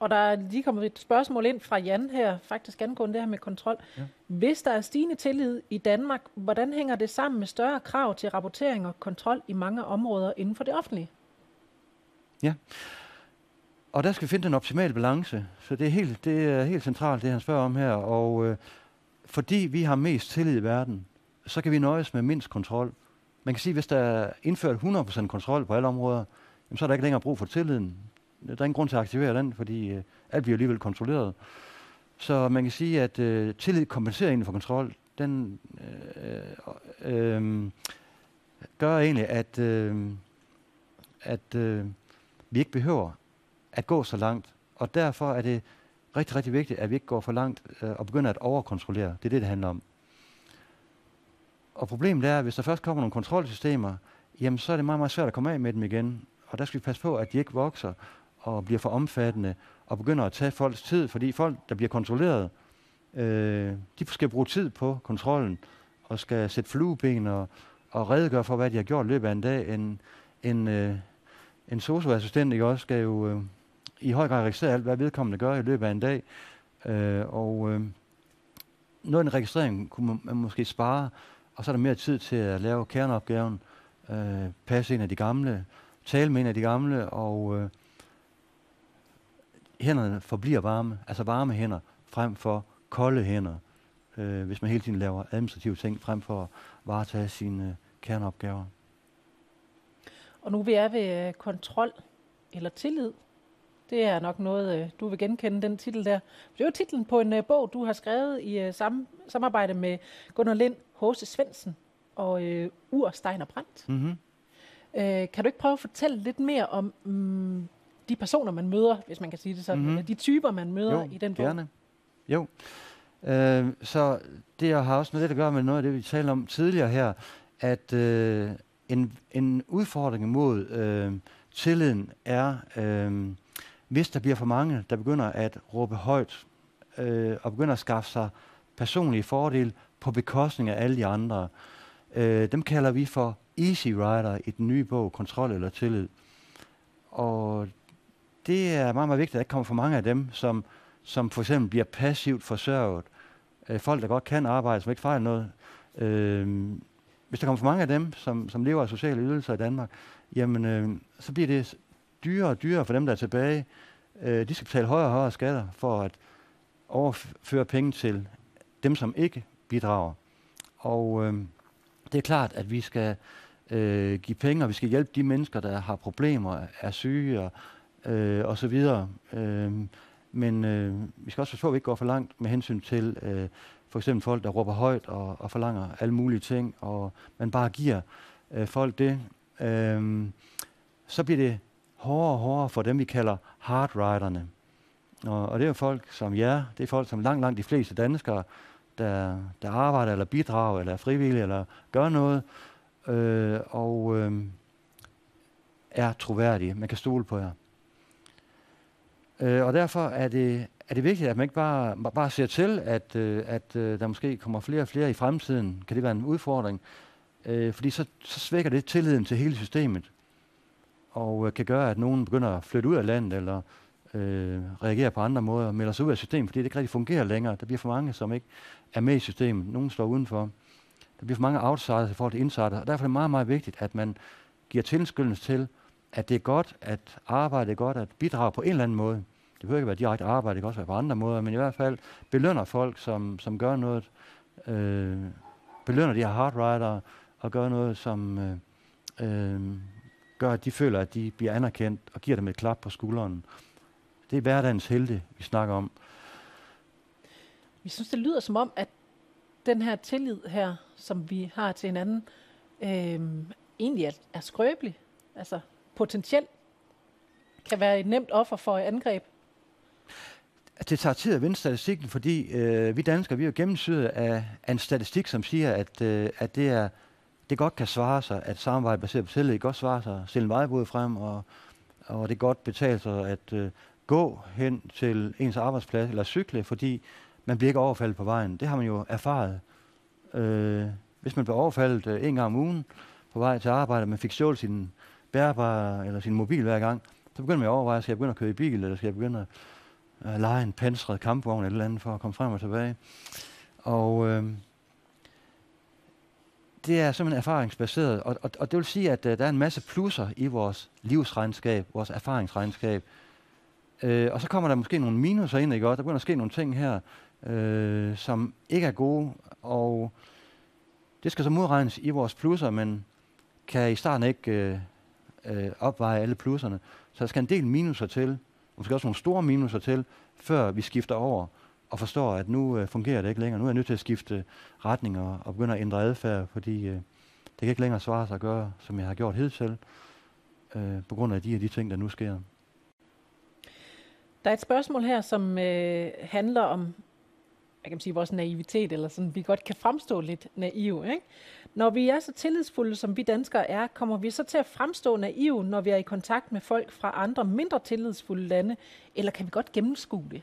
Og der er lige kommet et spørgsmål ind fra Jan her, faktisk angående det her med kontrol. Ja. Hvis der er stigende tillid i Danmark, hvordan hænger det sammen med større krav til rapportering og kontrol i mange områder inden for det offentlige? Ja, og der skal vi finde den optimale balance. Så det er helt, det er helt centralt, det han spørger om her. Og øh, fordi vi har mest tillid i verden, så kan vi nøjes med mindst kontrol. Man kan sige, at hvis der er indført 100% kontrol på alle områder, jamen, så er der ikke længere brug for tilliden. Der er ingen grund til at aktivere den, fordi øh, alt bliver alligevel kontrolleret. Så man kan sige, at øh, tillid kompenserer egentlig for kontrol. Den øh, øh, øh gør egentlig, at, øh, at øh, vi ikke behøver at gå så langt. Og derfor er det rigtig, rigtig vigtigt, at vi ikke går for langt øh, og begynder at overkontrollere. Det er det, det handler om. Og problemet er, at hvis der først kommer nogle kontrolsystemer, jamen så er det meget, meget svært at komme af med dem igen. Og der skal vi passe på, at de ikke vokser og bliver for omfattende og begynder at tage folks tid, fordi folk, der bliver kontrolleret, øh, de skal bruge tid på kontrollen og skal sætte flueben og, og redegøre for, hvad de har gjort i løbet af en dag. En, en, øh, en socioassistent ikke også skal jo øh, i høj grad registrere alt, hvad vedkommende gør i løbet af en dag. Øh, og øh, noget af en registrering kunne man, man måske spare, og så er der mere tid til at lave kerneopgaven, øh, passe en af de gamle, tale med en af de gamle, og øh, hænderne forbliver varme, altså varme hænder, frem for kolde hænder, øh, hvis man hele tiden laver administrative ting, frem for at varetage sine øh, kerneopgaver. Og nu vi er ved øh, kontrol eller tillid, det er nok noget, øh, du vil genkende, den titel der. Det er jo titlen på en uh, bog, du har skrevet i uh, sam- samarbejde med Gunnar Lind, H.C. Svendsen og uh, Ur Steiner Brandt. Mm-hmm. Uh, kan du ikke prøve at fortælle lidt mere om um, de personer, man møder, hvis man kan sige det sådan, mm-hmm. de typer, man møder jo, i den bog? gerne. Jo, uh, så det har også noget at gøre med noget af det, vi talte om tidligere her, at uh, en, en udfordring mod uh, tilliden er... Uh, hvis der bliver for mange, der begynder at råbe højt øh, og begynder at skaffe sig personlige fordele på bekostning af alle de andre, øh, dem kalder vi for easy rider i den nye bog, Kontrol eller Tillid. Og det er meget, meget vigtigt, at der ikke kommer for mange af dem, som, som for eksempel bliver passivt forsørget. Øh, folk, der godt kan arbejde, som ikke fejler noget. Øh, hvis der kommer for mange af dem, som, som lever af sociale ydelser i Danmark, jamen, øh, så bliver det dyrere og dyrere for dem, der er tilbage. Øh, de skal betale højere og højere skatter for at overføre penge til dem, som ikke bidrager. Og øh, det er klart, at vi skal øh, give penge, og vi skal hjælpe de mennesker, der har problemer, er syge og, øh, og så videre. Øh, men øh, vi skal også forstå, at vi ikke går for langt med hensyn til øh, for eksempel folk, der råber højt og, og forlanger alle mulige ting, og man bare giver øh, folk det, øh, så bliver det hårdere og hårdere for dem, vi kalder hardriderne. Og, og det er jo folk som jer, det er folk som langt, langt de fleste danskere, der, der arbejder eller bidrager eller er frivillige eller gør noget, øh, og øh, er troværdige. Man kan stole på jer. Øh, og derfor er det, er det vigtigt, at man ikke bare, bare ser til, at, øh, at øh, der måske kommer flere og flere i fremtiden. Kan det være en udfordring? Øh, fordi så, så svækker det tilliden til hele systemet, og øh, kan gøre, at nogen begynder at flytte ud af landet, eller øh, reagere på andre måder, melder sig ud af systemet, fordi det ikke rigtig fungerer længere. Der bliver for mange, som ikke er med i systemet. Nogen står udenfor. Der bliver for mange outsiders i forhold til insiders, og derfor er det meget, meget vigtigt, at man giver tilskyndelse til, at det er godt at arbejde, er godt at bidrage på en eller anden måde. Det behøver ikke være direkte arbejde, det kan også være på andre måder, men i hvert fald belønner folk, som, som gør noget, øh, belønner de her hardridere, og gør noget, som øh, øh, gør, at de føler, at de bliver anerkendt, og giver dem et klap på skulderen. Det er hverdagens helte, vi snakker om. Vi synes, det lyder som om, at den her tillid her, som vi har til hinanden, øh, egentlig er, er skrøbelig. Altså potentielt kan være et nemt offer for et angreb. Det tager tid at vinde statistikken, fordi øh, vi danskere vi er jo gennemsyret af, af en statistik, som siger, at, øh, at det, er, det godt kan svare sig, at samarbejde baseret på tillid godt svare sig, stille en vejbud frem, og, og det godt betale sig at øh, gå hen til ens arbejdsplads eller cykle, fordi man bliver ikke overfaldet på vejen. Det har man jo erfaret. Øh, hvis man bliver overfaldet øh, en gang om ugen på vej til arbejde, man fik stjålet sin bærbare eller sin mobil hver gang, så begynder man at overveje, skal jeg begynde at køre i bil, eller skal jeg begynde at øh, lege en pansret kampvogn eller, eller andet for at komme frem og tilbage. Og øh, det er simpelthen erfaringsbaseret, og, og, og det vil sige, at uh, der er en masse plusser i vores livsregnskab, vores erfaringsregnskab. Øh, og så kommer der måske nogle minuser ind, ikke? Og der begynder at ske nogle ting her, øh, som ikke er gode, og det skal så modregnes i vores plusser, men kan i starten ikke øh, øh, opveje alle plusserne. Så der skal en del minuser til, måske også nogle store minuser til, før vi skifter over og forstår, at nu øh, fungerer det ikke længere. Nu er jeg nødt til at skifte øh, retning og, og begynde at ændre adfærd, fordi øh, det kan ikke længere svare sig at gøre, som jeg har gjort hidtil, øh, på grund af de her de ting, der nu sker. Der er et spørgsmål her, som øh, handler om jeg kan sige, vores naivitet, eller sådan, vi godt kan fremstå lidt naive. Ikke? Når vi er så tillidsfulde, som vi danskere er, kommer vi så til at fremstå naive, når vi er i kontakt med folk fra andre mindre tillidsfulde lande, eller kan vi godt gennemskue det?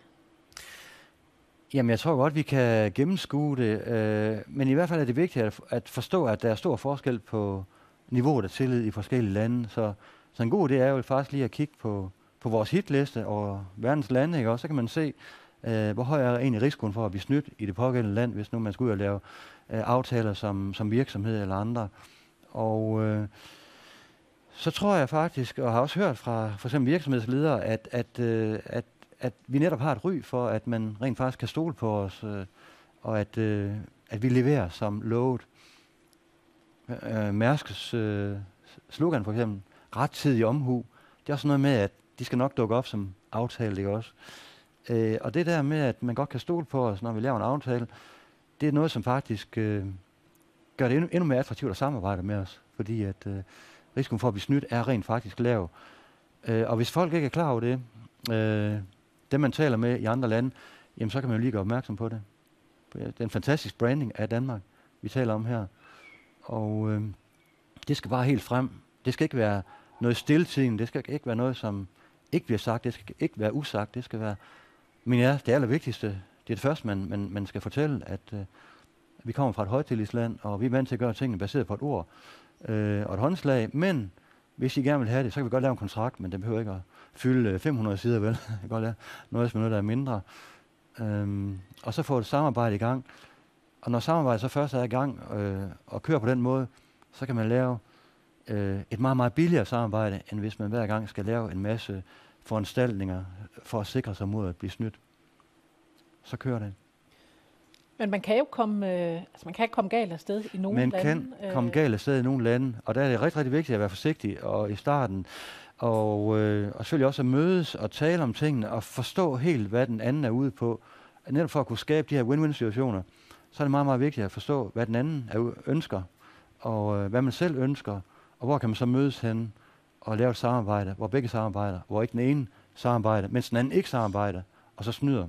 Jamen, jeg tror godt, vi kan gennemskue det, øh, men i hvert fald er det vigtigt at, at forstå, at der er stor forskel på niveauet af tillid i forskellige lande. Så, så en god idé er jo faktisk lige at kigge på, på vores hitliste over verdens lande, ikke? og så kan man se, øh, hvor høj er egentlig risikoen for at blive snydt i det pågældende land, hvis nu man skal ud og lave øh, aftaler som, som virksomhed eller andre. Og øh, så tror jeg faktisk, og har også hørt fra for eksempel virksomhedsledere, at, at, øh, at, at vi netop har et ry for, at man rent faktisk kan stole på os, øh, og at, øh, at vi leverer som lovet. Øh, øh Mærskes øh, slogan for eksempel, rettidig omhu, det er også noget med, at de skal nok dukke op som aftalt, ikke også? Øh, og det der med, at man godt kan stole på os, når vi laver en aftale, det er noget, som faktisk øh, gør det endnu, endnu mere attraktivt at samarbejde med os, fordi at øh, risikoen for at blive snydt er rent faktisk lav. Øh, og hvis folk ikke er klar over det, øh, dem man taler med i andre lande, jamen så kan man jo lige gøre opmærksom på det. Det er en fantastisk branding af Danmark, vi taler om her. Og øh, det skal bare helt frem. Det skal ikke være noget stiltiden, det skal ikke være noget, som ikke bliver sagt, det skal ikke være usagt, det skal være men ja, det allervigtigste, det er det første, man, man, man skal fortælle, at, øh, vi kommer fra et højtillidsland, og vi er vant til at gøre tingene baseret på et ord øh, og et håndslag, men hvis I gerne vil have det, så kan vi godt lave en kontrakt, men den behøver ikke at fylde øh, 500 sider, vel? Jeg kan godt lave noget med noget, der er mindre. Øhm, og så få et samarbejde i gang. Og når samarbejdet så først er i gang øh, og kører på den måde, så kan man lave øh, et meget, meget billigere samarbejde, end hvis man hver gang skal lave en masse foranstaltninger for at sikre sig mod at blive snydt. Så kører det. Men man kan jo komme, øh, altså man kan komme galt afsted i nogle man lande. Man kan øh. komme galt afsted i nogle lande, og der er det rigtig, rigtig vigtigt at være forsigtig og i starten. Og, øh, og selvfølgelig også at mødes og tale om tingene og forstå helt, hvad den anden er ude på. Netop for at kunne skabe de her win-win situationer, så er det meget, meget vigtigt at forstå, hvad den anden er, ønsker, og øh, hvad man selv ønsker, og hvor kan man så mødes hen og lave et samarbejde, hvor begge samarbejder, hvor ikke den ene samarbejder, mens den anden ikke samarbejder, og så snyder.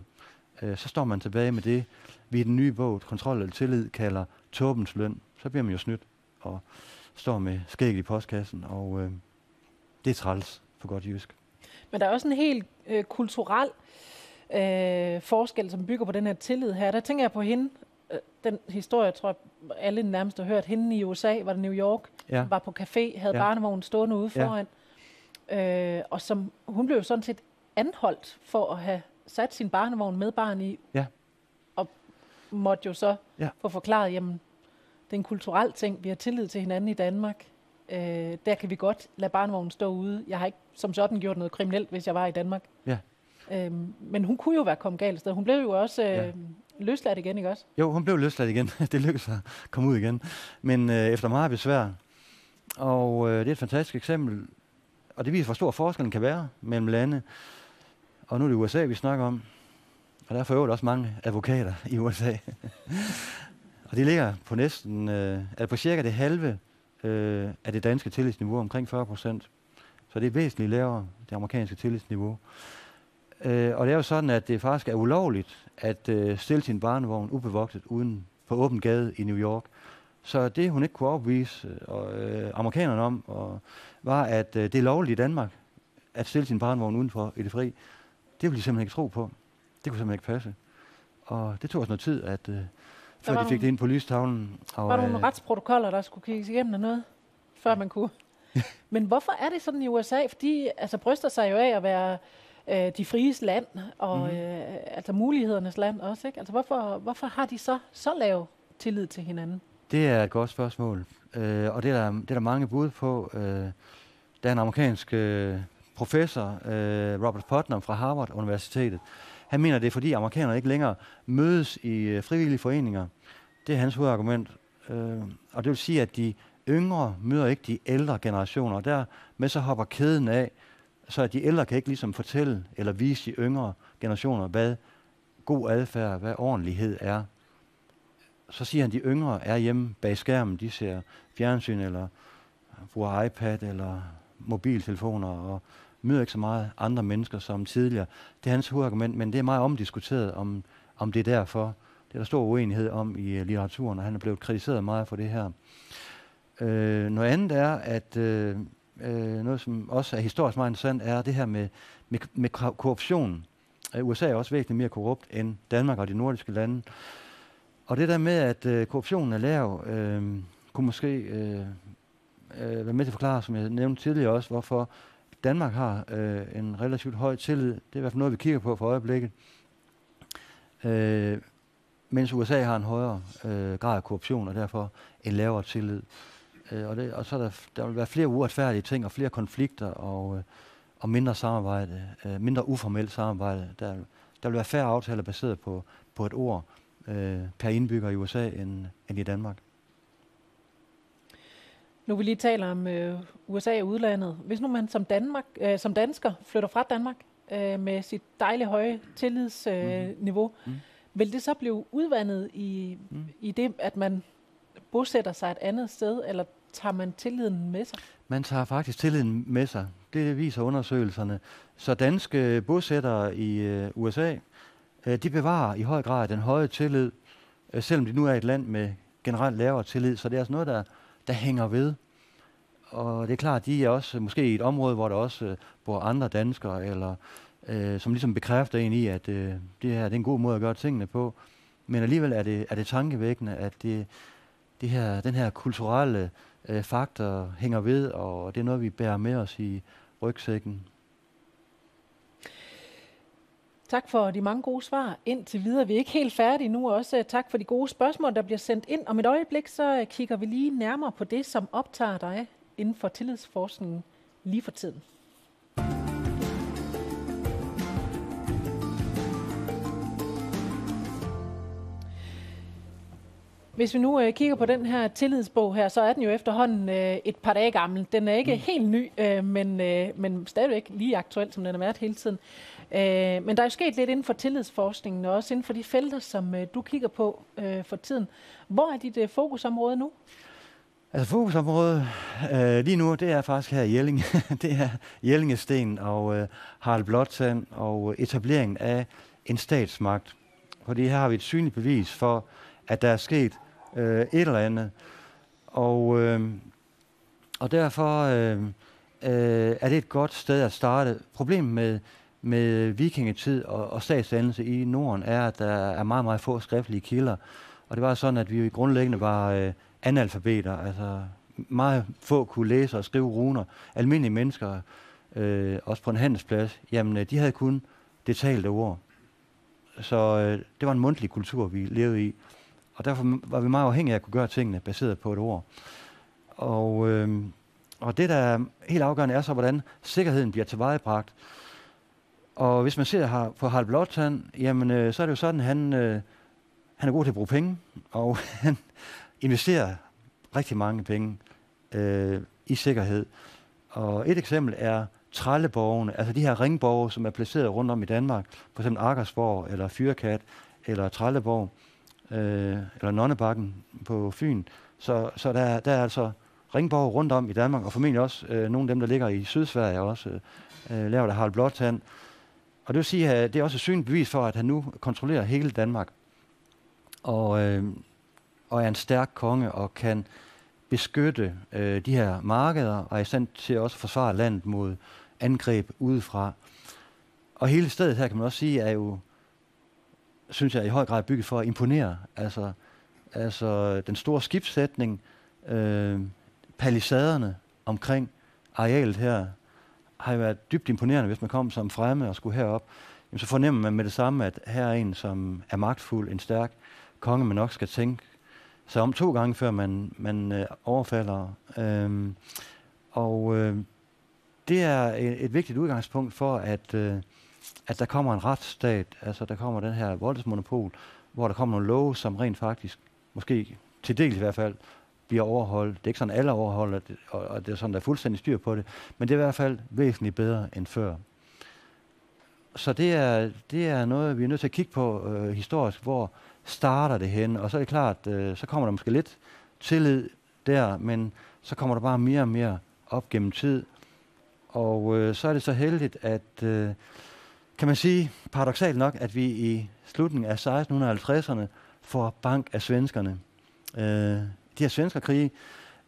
Øh, så står man tilbage med det, vi i den nye bog, Kontrol eller Tillid, kalder tåbens løn. Så bliver man jo snydt og står med skæg i postkassen, og øh, det er træls for godt jysk. Men der er også en helt øh, kulturel øh, forskel, som bygger på den her tillid her. Der tænker jeg på hende, øh, den historie, tror jeg, alle nærmest har hørt. Hende i USA, var det New York, ja. var på café, havde ja. barnevognen stående ude foran. Ja. Øh, og som, hun blev sådan set anholdt for at have sat sin barnevogn med barn i. Ja. Og måtte jo så ja. få forklaret, jamen, det er en kulturel ting. Vi har tillid til hinanden i Danmark. Øh, der kan vi godt lade barnevognen stå ude. Jeg har ikke som sådan gjort noget kriminelt, hvis jeg var i Danmark. Ja. Øhm, men hun kunne jo være kommet galt sted. Hun blev jo også øh, ja. løsladt igen, ikke også? Jo, hun blev løsladt igen. det lykkedes at komme ud igen. Men øh, efter meget besvær. Og øh, det er et fantastisk eksempel. Og det viser, hvor stor forskellen kan være mellem lande. Og nu er det USA, vi snakker om. Og der er for øvrigt også mange advokater i USA. og de ligger på næsten, øh, altså på cirka det halve øh, af det danske tillidsniveau, omkring 40 procent. Så det er væsentligt lavere, det amerikanske tillidsniveau. Øh, og det er jo sådan, at det faktisk er ulovligt at øh, stille sin barnevogn ubevogtet uden på åben gade i New York. Så det, hun ikke kunne overbevise øh, og, øh, amerikanerne om, og, var, at øh, det er lovligt i Danmark at stille sin barnevogn udenfor i det fri. Det ville de simpelthen ikke tro på. Det kunne simpelthen ikke passe. Og det tog os noget tid, at, øh, før de fik det ind på lystavlen. Og, var der nogle øh, retsprotokoller, der skulle kigges igennem noget, før man kunne? Men hvorfor er det sådan i USA? Fordi altså, bryster sig jo af at være øh, de fries land, og mm-hmm. øh, altså mulighedernes land også. Ikke? Altså, hvorfor, hvorfor har de så så lav tillid til hinanden? Det er et godt spørgsmål, øh, og det er, der, det er der mange bud på. Øh, der er en amerikansk øh, professor, øh, Robert Putnam fra Harvard Universitetet, han mener, det er fordi amerikanerne ikke længere mødes i øh, frivillige foreninger. Det er hans hovedargument. Øh, og det vil sige, at de yngre møder ikke de ældre generationer, og dermed så hopper kæden af, så at de ældre kan ikke ligesom fortælle eller vise de yngre generationer, hvad god adfærd, hvad ordentlighed er. Så siger han, at de yngre er hjemme bag skærmen, de ser fjernsyn eller bruger iPad eller mobiltelefoner og møder ikke så meget andre mennesker som tidligere. Det er hans hovedargument, men det er meget omdiskuteret, om, om det er derfor. Det er der stor uenighed om i øh, litteraturen, og han er blevet kritiseret meget for det her. Øh, noget andet er, at øh, øh noget, som også er historisk meget interessant, er det her med, med, med korruption. Øh, USA er også væsentligt mere korrupt end Danmark og de nordiske lande. Og det der med, at øh, korruptionen er lav, øh, kunne måske øh, øh, være med til at forklare, som jeg nævnte tidligere også, hvorfor Danmark har øh, en relativt høj tillid. Det er i hvert fald noget, vi kigger på for øjeblikket. Øh, mens USA har en højere øh, grad af korruption, og derfor en lavere tillid. Øh, og, det, og så er der, der vil være flere uretfærdige ting, og flere konflikter, og, øh, og mindre samarbejde, øh, mindre uformelt samarbejde. Der, der vil være færre aftaler baseret på, på et ord øh, per indbygger i USA end, end i Danmark. Nu vi lige taler om øh, USA og udlandet. Hvis nu man som, Danmark, øh, som dansker flytter fra Danmark øh, med sit dejlige høje tillidsniveau, øh, mm. mm. vil det så blive udvandet i, mm. i det, at man bosætter sig et andet sted, eller tager man tilliden med sig? Man tager faktisk tilliden med sig. Det viser undersøgelserne. Så danske bosættere i øh, USA, øh, de bevarer i høj grad den høje tillid, øh, selvom de nu er et land med generelt lavere tillid. Så det er altså noget, der der hænger ved. Og det er klart, de er også måske i et område, hvor der også øh, bor andre danskere, eller øh, som ligesom bekræfter en i, at øh, det her det er en god måde at gøre tingene på. Men alligevel er det, er det tankevækkende, at det, det her, den her kulturelle øh, faktor hænger ved, og det er noget, vi bærer med os i rygsækken. Tak for de mange gode svar indtil videre. Vi er ikke helt færdige nu. Også tak for de gode spørgsmål, der bliver sendt ind. Om et øjeblik, så kigger vi lige nærmere på det, som optager dig inden for tillidsforskningen lige for tiden. Hvis vi nu øh, kigger på den her tillidsbog her, så er den jo efterhånden øh, et par dage gammel. Den er ikke mm. helt ny, øh, men, øh, men stadigvæk lige aktuel, som den har været hele tiden. Øh, men der er jo sket lidt inden for tillidsforskningen, og også inden for de felter, som øh, du kigger på øh, for tiden. Hvor er dit øh, fokusområde nu? Altså fokusområdet øh, lige nu, det er faktisk her i Jelling. det er Jellingesten og øh, Harald Blåtand og øh, etableringen af en statsmagt. Fordi her har vi et synligt bevis for, at der er sket øh, et eller andet. Og, øh, og derfor øh, øh, er det et godt sted at starte. Problemet med, med vikingetid og, og statsdannelse i Norden er, at der er meget, meget få skriftlige kilder. Og det var sådan, at vi i grundlæggende var øh, analfabeter. Altså meget få kunne læse og skrive runer. Almindelige mennesker, øh, også på en handelsplads, jamen øh, de havde kun det talte ord. Så øh, det var en mundtlig kultur, vi levede i. Og derfor var vi meget afhængige af at kunne gøre tingene baseret på et ord. Og, øh, og det, der er helt afgørende, er så, hvordan sikkerheden bliver tilvejebragt. Og hvis man ser her på Harald Blåtand, jamen, øh, så er det jo sådan, han, øh, han er god til at bruge penge, og han investerer rigtig mange penge øh, i sikkerhed. Og et eksempel er trælleborgene, altså de her ringborge, som er placeret rundt om i Danmark, for eksempel Akersborg, eller Fyrkat, eller Trælleborg, øh, eller Nonnebakken på Fyn. Så, så der, der er altså ringborg rundt om i Danmark, og formentlig også øh, nogle af dem, der ligger i Sydsverige også, øh, lavet af Harald Blåtand. Og det vil sige, at det er også et synligt bevis for, at han nu kontrollerer hele Danmark. Og, øh, og er en stærk konge og kan beskytte øh, de her markeder, og er i stand til også at forsvare landet mod angreb udefra. Og hele stedet her, kan man også sige, er jo synes jeg, i høj grad bygget for at imponere. Altså, altså den store skibssætning, øh, palisaderne omkring arealet her, har jo været dybt imponerende, hvis man kom som fremme og skulle herop. Jamen, så fornemmer man med det samme, at her er en, som er magtfuld, en stærk konge, man nok skal tænke sig om to gange, før man, man øh, overfalder. Øhm, og øh, det er et, et vigtigt udgangspunkt for, at øh, at der kommer en retsstat, altså der kommer den her voldsmonopol, hvor der kommer nogle love, som rent faktisk, måske til del i hvert fald, bliver overholdt. Det er ikke sådan, alle overholder det, og det er sådan, der er fuldstændig styr på det, men det er i hvert fald væsentligt bedre end før. Så det er, det er noget, vi er nødt til at kigge på øh, historisk, hvor starter det hen, og så er det klart, øh, så kommer der måske lidt tillid der, men så kommer der bare mere og mere op gennem tid, og øh, så er det så heldigt, at øh, kan man sige, paradoxalt nok, at vi i slutningen af 1650'erne får bank af svenskerne. Øh, de her svenskerkrige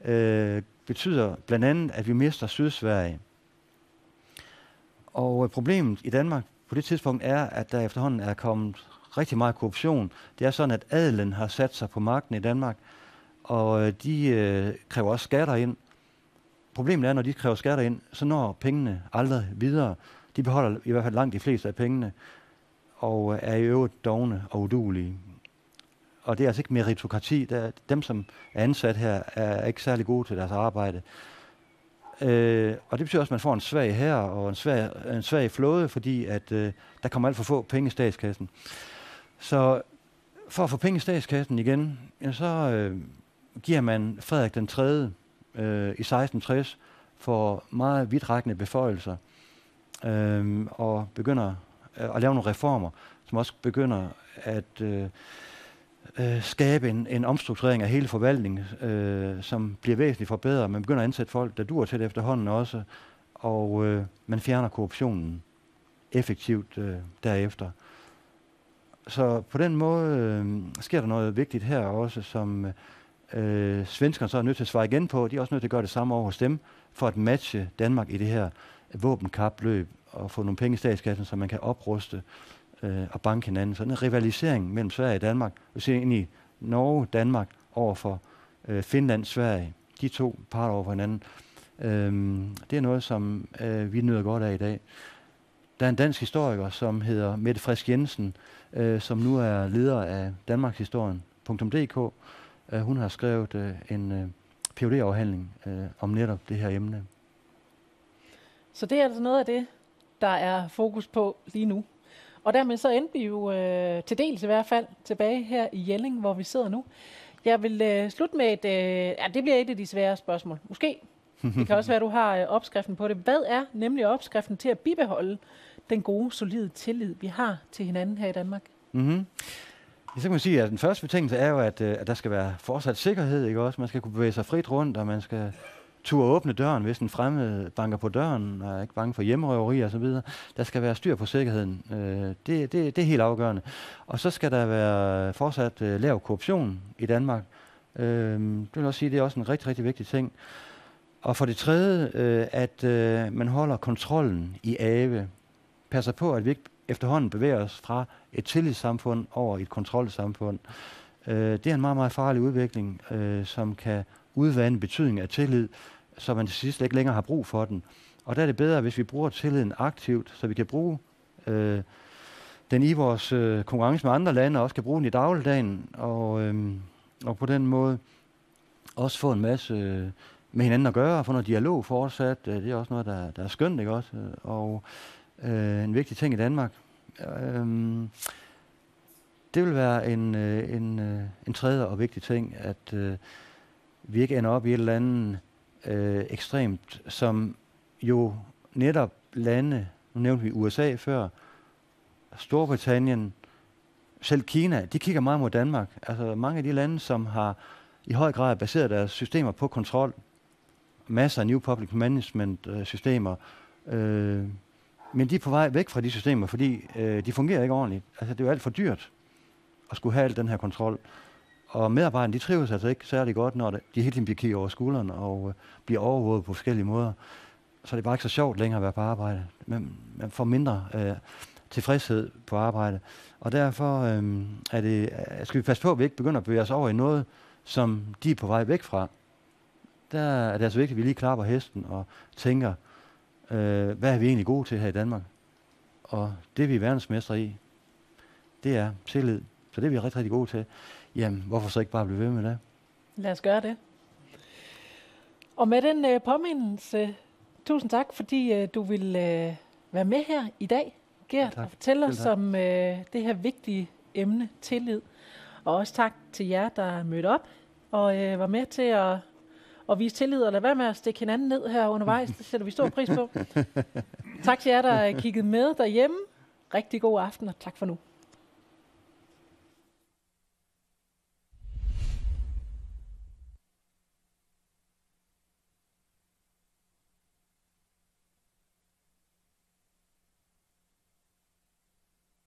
øh, betyder blandt andet, at vi mister Sydsverige. Og øh, problemet i Danmark på det tidspunkt er, at der efterhånden er kommet rigtig meget korruption. Det er sådan, at adelen har sat sig på magten i Danmark, og øh, de øh, kræver også skatter ind. Problemet er, når de kræver skatter ind, så når pengene aldrig videre de beholder i hvert fald langt de fleste af pengene, og øh, er i øvrigt dogne og udulige. Og det er altså ikke meritokrati. Der, dem, som er ansat her, er ikke særlig gode til deres arbejde. Øh, og det betyder også, at man får en svag her og en svag, en svag flåde, fordi at, øh, der kommer alt for få penge i statskassen. Så for at få penge i statskassen igen, ja, så øh, giver man Frederik den 3. Øh, i 1660 for meget vidtrækkende beføjelser øh, og begynder øh, at lave nogle reformer, som også begynder at øh, øh, skabe en, en omstrukturering af hele forvaltningen, øh, som bliver væsentligt forbedret. Man begynder at ansætte folk, der dur til det efterhånden også, og øh, man fjerner korruptionen effektivt øh, derefter. Så på den måde øh, sker der noget vigtigt her også, som øh, svenskerne så er nødt til at svare igen på. De er også nødt til at gøre det samme over hos dem, for at matche Danmark i det her våbenkapløb og få nogle penge i statskassen, så man kan opruste øh, at banke hinanden. Sådan en rivalisering mellem Sverige og Danmark, vi ser ind i Norge, Danmark over for øh, Finland, Sverige, de to parter over for hinanden, øh, det er noget, som øh, vi nyder godt af i dag. Der er en dansk historiker, som hedder Mette Frisk Jensen, øh, som nu er leder af danmarkshistorien.dk. Øh, hun har skrevet øh, en øh, phd afhandling øh, om netop det her emne. Så det er altså noget af det, der er fokus på lige nu. Og dermed så endte vi jo øh, til dels i hvert fald tilbage her i Jelling, hvor vi sidder nu. Jeg vil øh, slutte med et, øh, ja, det bliver et af de svære spørgsmål. Måske. Det kan også være, at du har øh, opskriften på det. Hvad er nemlig opskriften til at bibeholde den gode, solide tillid, vi har til hinanden her i Danmark? Mm-hmm. Så kan man sige, at den første betingelse er jo, at, øh, at der skal være fortsat sikkerhed, ikke også? Man skal kunne bevæge sig frit rundt, og man skal turde åbne døren, hvis en fremmed banker på døren, og er ikke bange for hjemmerøveri og så videre. Der skal være styr på sikkerheden. Øh, det, det, det er helt afgørende. Og så skal der være fortsat øh, lav korruption i Danmark. Øh, det vil også sige, at det er også en rigtig, rigtig vigtig ting. Og for det tredje, øh, at øh, man holder kontrollen i ave. Passer på, at vi ikke efterhånden bevæger os fra et tillidssamfund over et kontrolsamfund. Øh, det er en meget, meget farlig udvikling, øh, som kan udvande betydningen af tillid, så man til sidst ikke længere har brug for den. Og der er det bedre, hvis vi bruger tilliden aktivt, så vi kan bruge øh, den i vores øh, konkurrence med andre lande, og også kan bruge den i dagligdagen, og, øh, og på den måde også få en masse øh, med hinanden at gøre, og få noget dialog fortsat. Øh, det er også noget, der, der er skønt, ikke også? Og øh, en vigtig ting i Danmark. Øh, det vil være en, øh, en, øh, en tredje og vigtig ting, at øh, vi ikke ender op i et eller andet øh, ekstremt, som jo netop lande, nu nævnte vi USA før, Storbritannien, selv Kina, de kigger meget mod Danmark. Altså mange af de lande, som har i høj grad baseret deres systemer på kontrol, masser af new public management øh, systemer, øh, men de er på vej væk fra de systemer, fordi øh, de fungerer ikke ordentligt. Altså det er jo alt for dyrt at skulle have al den her kontrol. Og medarbejderne, de trives altså ikke særlig godt, når de hele tiden bliver kigget over skulderen og øh, bliver overvåget på forskellige måder. Så det er bare ikke så sjovt længere at være på arbejde. Man, man får mindre øh, tilfredshed på arbejde. Og derfor øh, er det, øh, skal vi passe på, at vi ikke begynder at bevæge os over i noget, som de er på vej væk fra. Der er det altså vigtigt, at vi lige klapper hesten og tænker, øh, hvad er vi egentlig gode til her i Danmark? Og det vi er verdensmestre i, det er tillid. Så det er vi rigtig, rigtig gode til. Jamen, hvorfor så ikke bare blive ved med det? Lad os gøre det. Og med den øh, påmindelse, tusind tak, fordi øh, du vil øh, være med her i dag, Gert, ja, og fortælle os om øh, det her vigtige emne, tillid. Og også tak til jer, der mødte op og øh, var med til at, at vise tillid, og lade være med at stikke hinanden ned her undervejs. Det sætter vi stor pris på. tak til jer, der kiggede med derhjemme. Rigtig god aften, og tak for nu.